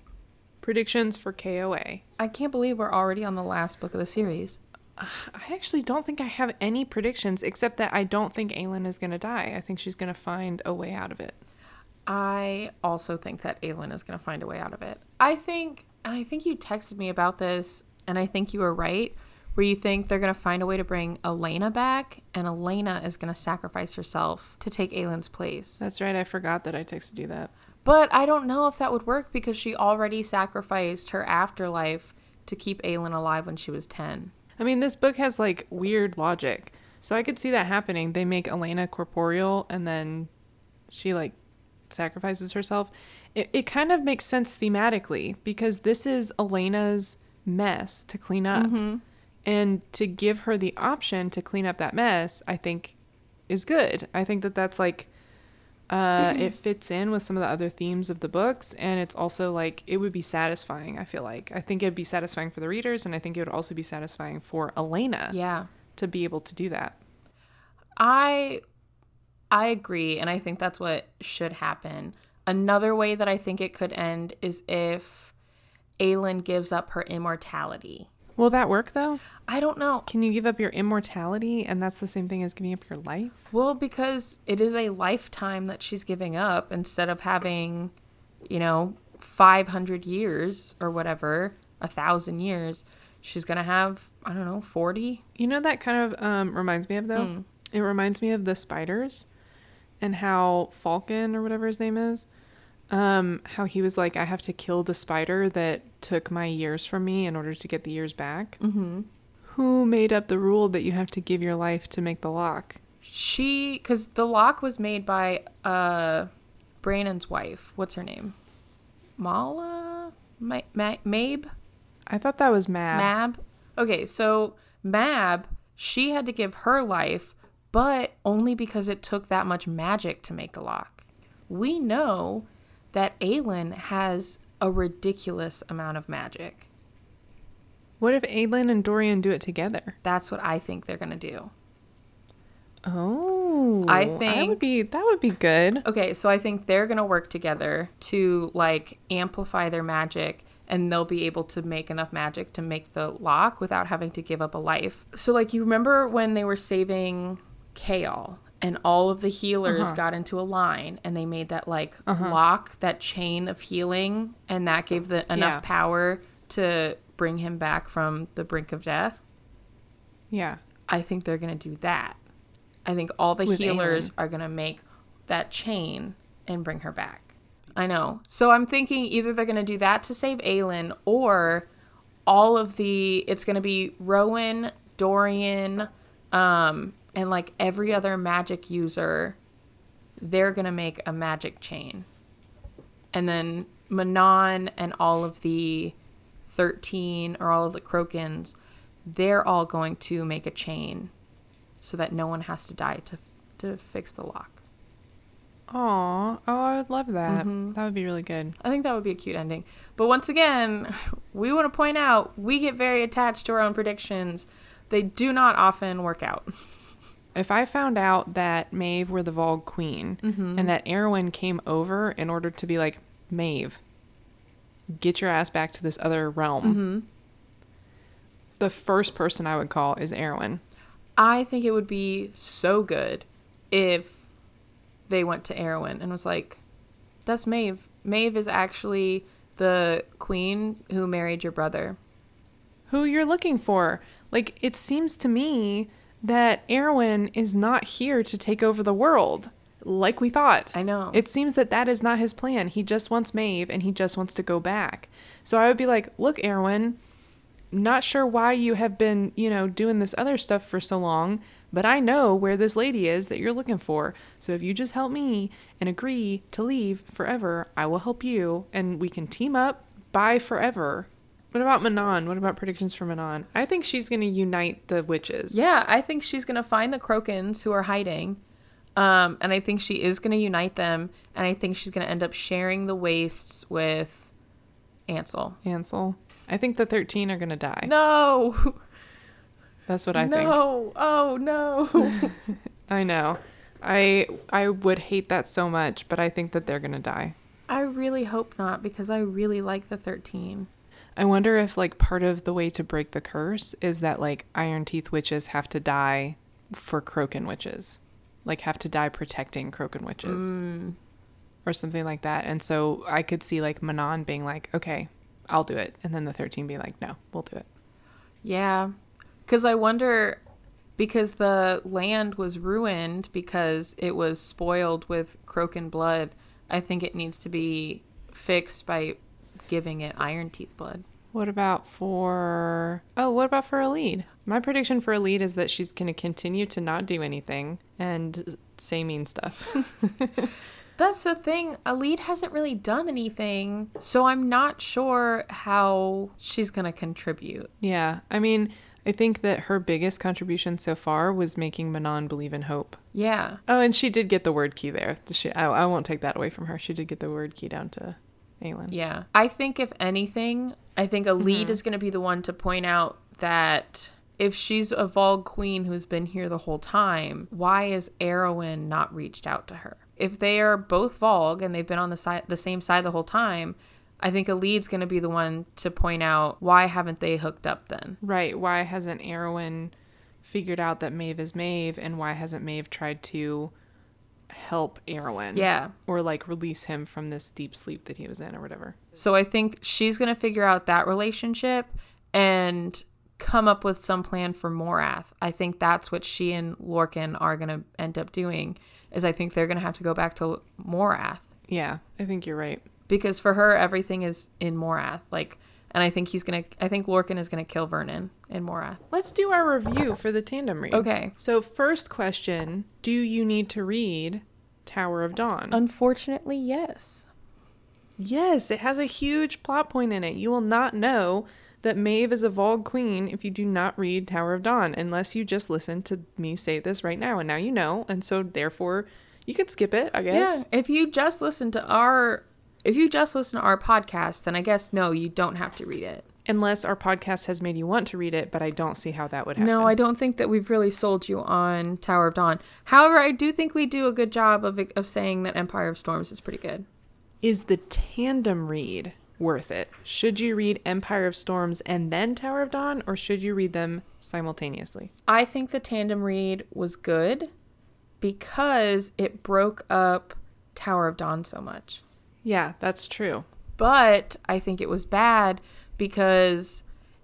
predictions for KOA. I can't believe we're already on the last book of the series. I actually don't think I have any predictions except that I don't think Aelin is going to die. I think she's going to find a way out of it. I also think that Aelin is going to find a way out of it. I think, and I think you texted me about this, and I think you were right, where you think they're going to find a way to bring Elena back, and Elena is going to sacrifice herself to take Aelin's place. That's right. I forgot that I texted you that. But I don't know if that would work because she already sacrificed her afterlife to keep Aelin alive when she was 10. I mean, this book has like weird logic. So I could see that happening. They make Elena corporeal and then she like sacrifices herself. It, it kind of makes sense thematically because this is Elena's mess to clean up. Mm-hmm. And to give her the option to clean up that mess, I think is good. I think that that's like uh, it fits in with some of the other themes of the books, and it's also like it would be satisfying. I feel like I think it'd be satisfying for the readers, and I think it would also be satisfying for Elena Yeah. to be able to do that. I I agree and I think that's what should happen. Another way that I think it could end is if Aelin gives up her immortality. Will that work though? I don't know. Can you give up your immortality, and that's the same thing as giving up your life? Well, because it is a lifetime that she's giving up instead of having, you know, 500 years or whatever, a thousand years. She's going to have, I don't know, 40. You know that kind of um, reminds me of though. Hmm. It reminds me of the spiders, and how Falkan or whatever his name is, um, how he was like, I have to kill the spider that took my years from me in order to get the years back. Mm-hmm. Who made up the rule that you have to give your life to make the lock? She, because the lock was made by uh, Brannon's wife. What's her name? Mala? Ma- Ma- Mabe? I thought that was Mab. Mab? Okay, so Mab, she had to give her life, but only because it took that much magic to make the lock. We know that Aelin has a ridiculous amount of magic. What if Aelin and Dorian do it together? That's what I think they're going to do. Oh, I that think- would be that would be good. Okay, so I think they're going to work together to like amplify their magic and they'll be able to make enough magic to make the lock without having to give up a life. So like you remember when they were saving Chaol and all of the healers Uh-huh. got into a line and they made that like lock, that chain of healing and that gave the enough Yeah. power to bring him back from the brink of death. Yeah. I think they're going to do that. I think all the With healers Aelin. are going to make that chain and bring her back. I know. So I'm thinking either they're going to do that to save Aelin or all of the it's going to be Rowan, Dorian, um and like every other magic user they're going to make a magic chain. And then Manon and all of the 13 or all of the Crochans, they're all going to make a chain so that no one has to die to to fix the lock. Aw, oh, I would love that. Mm-hmm. That would be really good. I think that would be a cute ending. But once again, we want to point out we get very attached to our own predictions. They do not often work out. If I found out that Maeve were the Valg Queen Mm-hmm. and that Erawan came over in order to be like, Maeve, get your ass back to this other realm, Mm-hmm. the first person I would call is Erawan. I think it would be so good if they went to Erawan and was like, "That's Maeve. Maeve is actually the queen who married your brother." Who you're looking for. Like, it seems to me that Erawan is not here to take over the world like we thought. I know. It seems that that is not his plan. He just wants Maeve and he just wants to go back. So I would be like, look, Erawan, not sure why you have been, you know, doing this other stuff for so long, but I know where this lady is that you're looking for. So if you just help me and agree to leave forever, I will help you and we can team up by forever. What about Manon? What about predictions for Manon? I think she's going to unite the witches. Yeah, I think she's gonna find the Crochans who are hiding, um, and I think she is gonna unite them, and I think she's gonna end up sharing the wastes with Ansel. Ansel. I think the 13 are going to die. No, That's what I think. no, oh no. I know. I I would hate that so much, but I think that they're gonna die. I really hope not because I really like the 13. I wonder if like part of the way to break the curse is that like Iron Teeth witches have to die for Crochan witches, like have to die protecting Crochan witches, Mm. or something like that. And so I could see like Manon being like, "Okay, I'll do it," and then the thirteen being like, "No, we'll do it." Yeah. Because I wonder, because the land was ruined because it was spoiled with Crochan blood, I think it needs to be fixed by giving it Iron Teeth blood. What about for oh, what about for Elide? My prediction for Elide is that she's gonna continue to not do anything and say mean stuff. That's the thing. Elide hasn't really done anything, so I'm not sure how she's going to contribute. yeah, I mean, I think that her biggest contribution so far was making Manon believe in hope. Yeah. Oh, and she did get the Wyrdkey there. She, I, I won't take that away from her. She did get the Wyrdkey down to Aelin. Yeah. I think if anything, I think Elide mm-hmm. is going to be the one to point out that if she's a Valg queen who's been here the whole time, why is Erawan not reached out to her? If they are both Valg and they've been on the side the same side the whole time, I think Elide's going to be the one to point out why haven't they hooked up then? Right. Why hasn't Erawan figured out that Maeve is Maeve, and why hasn't Maeve tried to help Erawan? Yeah. Or like release him from this deep sleep that he was in, or whatever. So I think she's going to figure out that relationship and come up with some plan for Morath. I think that's what she and Lorcan are going to end up doing is I think they're going to have to go back to Morath Yeah, I think you're right. because for her everything is in Morath. Like and I think he's going to I think Lorcan is going to kill Vernon and Mora. Let's do our review for the tandem read. Okay. So, first question Do you need to read Tower of Dawn? Unfortunately, yes. yes, it has a huge plot point in it. You will not know that Maeve is a Valg queen if you do not read Tower of Dawn, unless you just listen to me say this right now. And now you know. And so, therefore, you can skip it, I guess. Yeah, if you just listen to our if you just listen to our podcast, then I guess no, you don't have to read it. Unless our podcast has made you want to read it, but I don't see how that would happen. No, I don't think that we've really sold you on Tower of Dawn. However, I do think we do a good job of of saying that Empire of Storms is pretty good. Is the tandem read worth it? Should you read Empire of Storms and then Tower of Dawn, or should you read them simultaneously? I think the tandem read was good because it broke up Tower of Dawn so much. Yeah, that's true. But I think it was bad because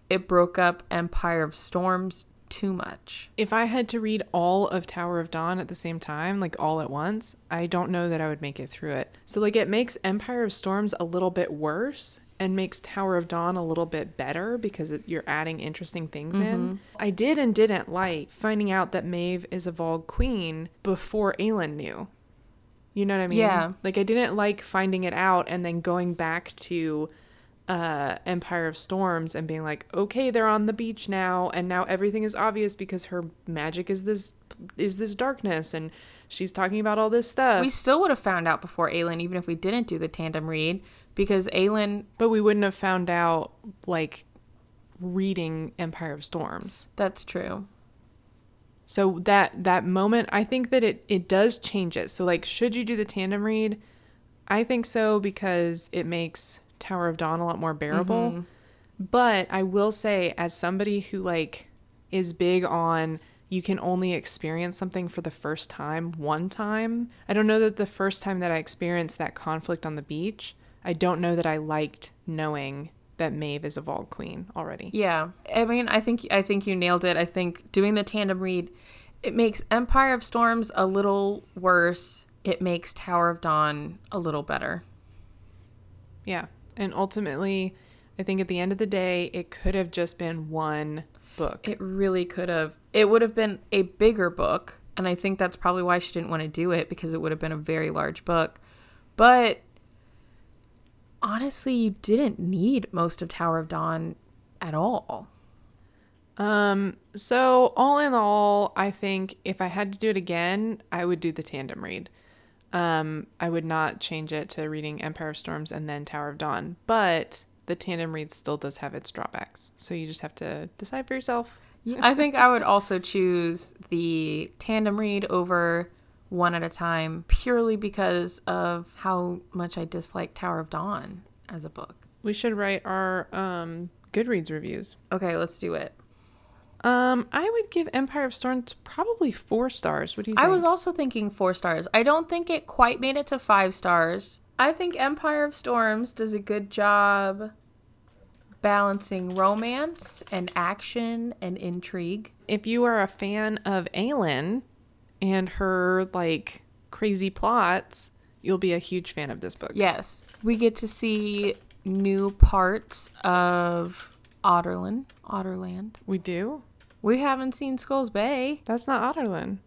it broke up Empire of Storms too much. If I had to read all of Tower of Dawn at the same time, like all at once, I don't know that I would make it through it. So, like, it makes Empire of Storms a little bit worse and makes Tower of Dawn a little bit better because it, you're adding interesting things in. Mm-hmm. I did and didn't like finding out that Maeve is a Valg queen before Aelin knew. You know what I mean? Yeah. Like, I didn't like finding it out and then going back to uh Empire of Storms and being like, "Okay, they're on the beach now and now everything is obvious because her magic is this is this darkness and she's talking about all this stuff." We still would have found out before Aelin, even if we didn't do the tandem read, because Aelin, but we wouldn't have found out like reading Empire of Storms. that's true. So that that moment, I think that it it does change it. So like should you do the tandem read? I think so because it makes Tower of Dawn a lot more bearable. Mm-hmm. But I will say as somebody who like is big on you can only experience something for the first time one time. I don't know that the first time that I experienced that conflict on the beach, I don't know that I liked knowing that Maeve is a Valg queen already. Yeah. I mean, I think I think you nailed it. I think doing the tandem read it makes Empire of Storms a little worse. It makes Tower of Dawn a little better. Yeah. And ultimately, I think at the end of the day, it could have just been one book. It really could have. It would have been a bigger book, and I think that's probably why she didn't want to do it because it would have been a very large book. But honestly, you didn't need most of Tower of Dawn at all. Um, so all in all, I think if I had to do it again, I would do the tandem read. Um, I would not change it to reading Empire of Storms and then Tower of Dawn. But the tandem read still does have its drawbacks. So you just have to decide for yourself. I think I would also choose the tandem read over one at a time purely because of how much I dislike Tower of Dawn as a book. We should write our um, Goodreads reviews. Okay, let's do it. Um, I would give Empire of Storms probably four stars. What do you think? I was also thinking four stars. I don't think it quite made it to five stars. I think Empire of Storms does a good job balancing romance and action and intrigue. if you are a fan of Aelin and her like crazy plots, you'll be a huge fan of this book. Yes, we get to see new parts of Adarlan. Adarlan. We do? We haven't seen Skulls Bay. That's not Adarlan.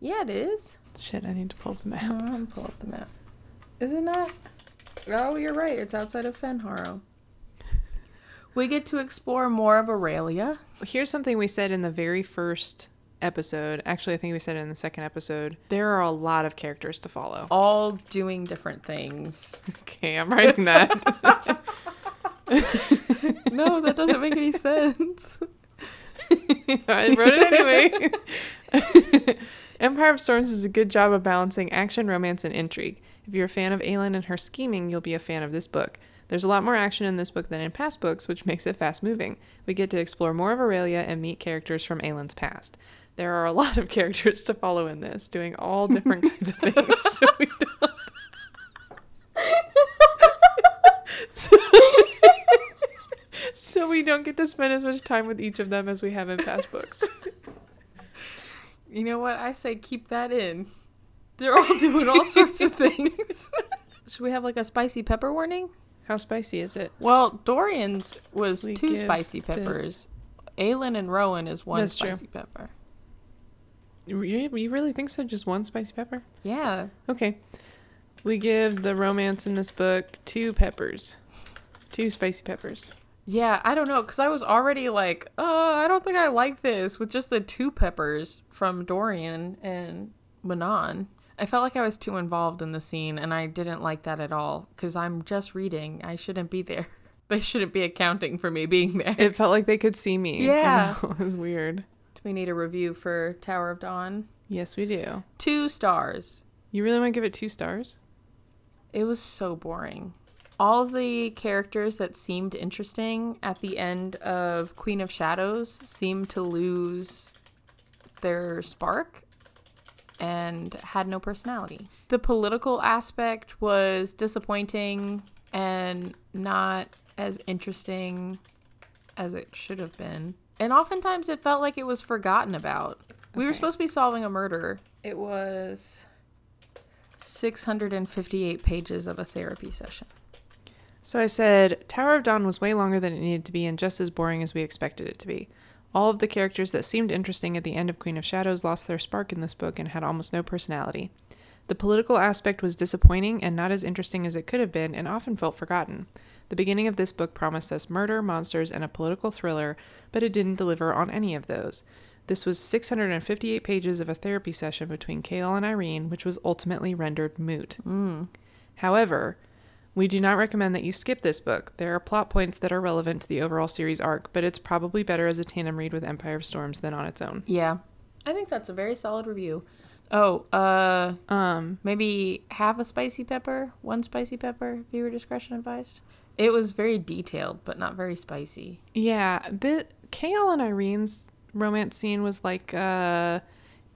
Yeah, it is. Shit, I need to pull up the map. I'm gonna pull up the map. Is it not? Oh, you're right. It's outside of Fenharrow. We get to explore more of Erilea. Here's something we said in the very first episode. Actually, I think we said it in the second episode. There are a lot of characters to follow. all doing different things. Okay, I'm writing that. no, that doesn't make any sense. I wrote it anyway. Empire of Storms does a good job of balancing action, romance, and intrigue. If you're a fan of Aelin and her scheming, you'll be a fan of this book. There's a lot more action in this book than in past books, which makes it fast moving. We get to explore more of Erilea and meet characters from Aelin's past. There are a lot of characters to follow in this, doing all different kinds of things. So we don't. so, so we don't get to spend as much time with each of them as we have in past books. You know what? I say keep that in. They're all doing all sorts of things. Should we have like a spicy pepper warning? How spicy is it? Well, Dorian's was We two give spicy this- peppers. Aelin and Rowan is one That's true. spicy pepper. You, you really think so? Just one spicy pepper? Yeah. Okay. We give the romance in this book two peppers. Two spicy peppers. Yeah, I don't know, because I was already like, oh, I don't think I like this with just the two peppers from Dorian and Manon. I felt like I was too involved in the scene, and I didn't like that at all, because I'm just reading. I shouldn't be there. They shouldn't be accounting for me being there. It felt like they could see me. Yeah. It was weird. We need a review for Tower of Dawn? Yes, we do. Two stars. You really want to give it two stars? It was so boring. All of the characters that seemed interesting at the end of Queen of Shadows seemed to lose their spark and had no personality. The political aspect was disappointing and not as interesting as it should have been. And oftentimes it felt like it was forgotten about. We were supposed to be solving a murder. It was 658 pages of a therapy session. So I said Tower of Dawn was way longer than it needed to be and just as boring as we expected it to be. All of the characters that seemed interesting at the end of Queen of Shadows lost their spark in this book and had almost no personality. The political aspect was disappointing and not as interesting as it could have been and often felt forgotten. The beginning of this book promised us murder, monsters, and a political thriller, but it didn't deliver on any of those. This was 658 pages of a therapy session between Chaol and Yrene, which was ultimately rendered moot. However, we do not recommend that you skip this book. There are plot points that are relevant to the overall series arc, but it's probably better as a tandem read with Empire of Storms than on its own. Yeah. I think that's a very solid review. Oh, uh Um, maybe half a spicy pepper, one spicy pepper, viewer discretion advised. It was very detailed, but not very spicy. yeah, the Chaol and Yrene's romance scene was like uh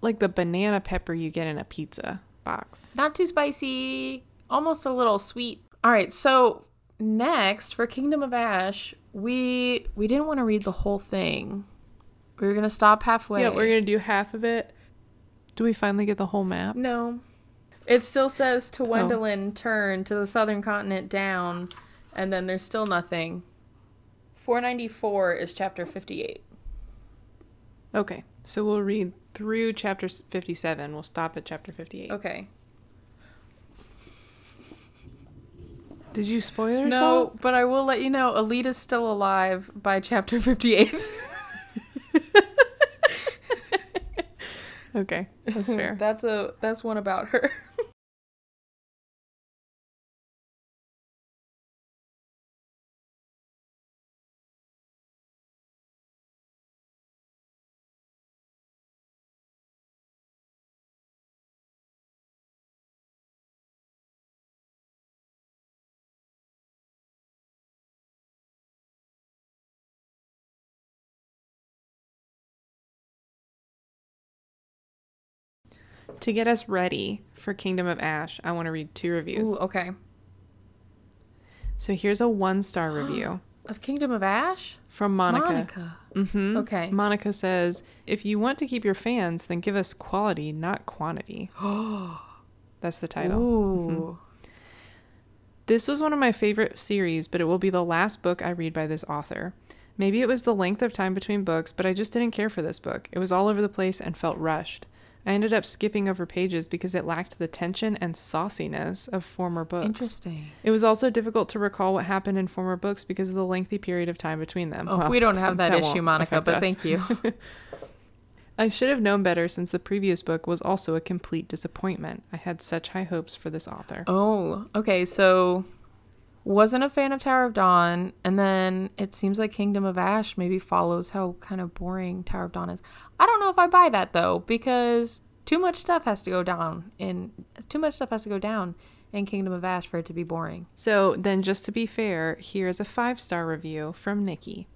like the banana pepper you get in a pizza box. Not too spicy, almost a little sweet. All right, so next for Kingdom of Ash, we we didn't want to read the whole thing. We were gonna stop halfway. Yeah, we're gonna do half of it. Do we finally get the whole map? No. It still says to Wendlyn turn to the southern continent down, and then there's still nothing. 494 is chapter 58. Okay, so we'll read through chapter 57. We'll stop at chapter 58. Okay. Did you spoil No, but I will let you know Elide's still alive by chapter 58. Okay, that's fair. that's a that's one about her. To get us ready for Kingdom of Ash, I want to read two reviews. Ooh, okay. So here's a one star review Of Kingdom of Ash? from Monica. Monica. hmm Okay. Monica says, if you want to keep your fans, then give us quality, not quantity. That's the title. Ooh. This was one of my favorite series, but it will be the last book I read by this author. Maybe it was the length of time between books, but I just didn't care for this book. It was all over the place and felt rushed. I ended up skipping over pages because it lacked the tension and sauciness of former books. Interesting. It was also difficult to recall what happened in former books because of the lengthy period of time between them. Oh, Well, we don't have that, issue, Monica, but us. thank you. I should have known better since the previous book was also a complete disappointment. I had such high hopes for this author. oh, okay. So, wasn't a fan of Tower of Dawn, and then it seems like Kingdom of Ash maybe follows how kind of boring Tower of Dawn is. I don't know if I buy that though, because too much stuff has to go down in too much stuff has to go down in Kingdom of Ash for it to be boring. So then, just to be fair, here's a five star review from Nikki.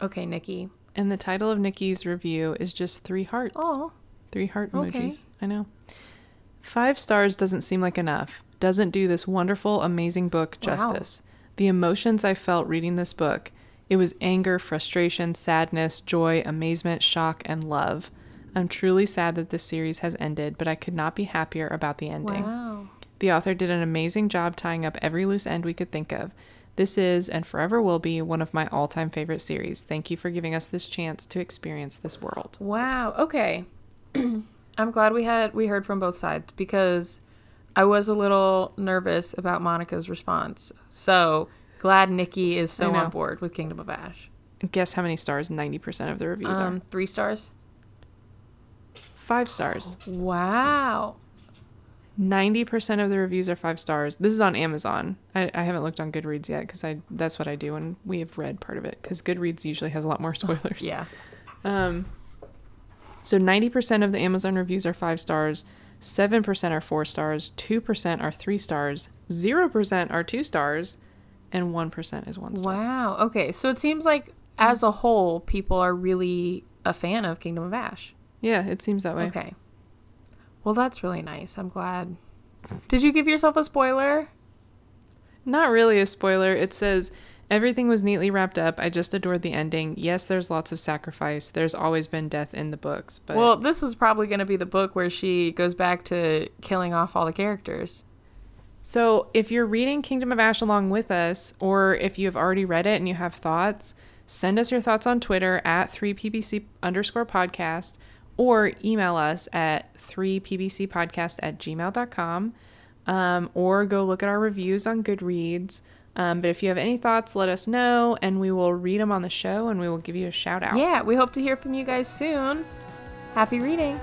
Okay, Nikki. And the title of Nikki's review is just three hearts. Oh, Three heart emojis. Okay. I know. Five stars doesn't seem like enough. Doesn't do this wonderful, amazing book justice. Wow. justice. The emotions I felt reading this book it was anger, frustration, sadness, joy, amazement, shock, and love. I'm truly sad that this series has ended, but I could not be happier about the ending. wow. The author did an amazing job tying up every loose end we could think of. This is and forever will be one of my all time favorite series. Thank you for giving us this chance to experience this world. Wow. Okay. I'm glad we had we heard from both sides because I was a little nervous about Monica's response. So glad Nikki is so on board with Kingdom of Ash. Guess how many stars 90% of the reviews Um, are? three stars. Five stars. Wow. 90% of the reviews are five stars. This is on Amazon. I, I haven't looked on Goodreads yet because I that's what I do when we have read part of it because Goodreads usually has a lot more spoilers. Yeah. Um, so 90% of the Amazon reviews are five stars, 7% are four stars, 2% are three stars, 0% are two stars, and 1% is one star. Wow. Okay. So it seems like as a whole, people are really a fan of Kingdom of Ash. Yeah, it seems that way. Okay. Well, that's really nice. I'm glad. Did you give yourself a spoiler? Not really a spoiler. It says everything was neatly wrapped up. I just adored the ending. Yes, there's lots of sacrifice. There's always been death in the books, but Well, this is probably going to be the book where she goes back to killing off all the characters. So, if you're reading Kingdom of Ash along with us, or if you have already read it and you have thoughts, send us your thoughts on Twitter at 3pbc underscore podcast or email us at 3pbcpodcast at gmail.com um, or go look at our reviews on Goodreads. Um, but if you have any thoughts, let us know and we will read them on the show and we will give you a shout out. Yeah, we hope to hear from you guys soon. Happy reading.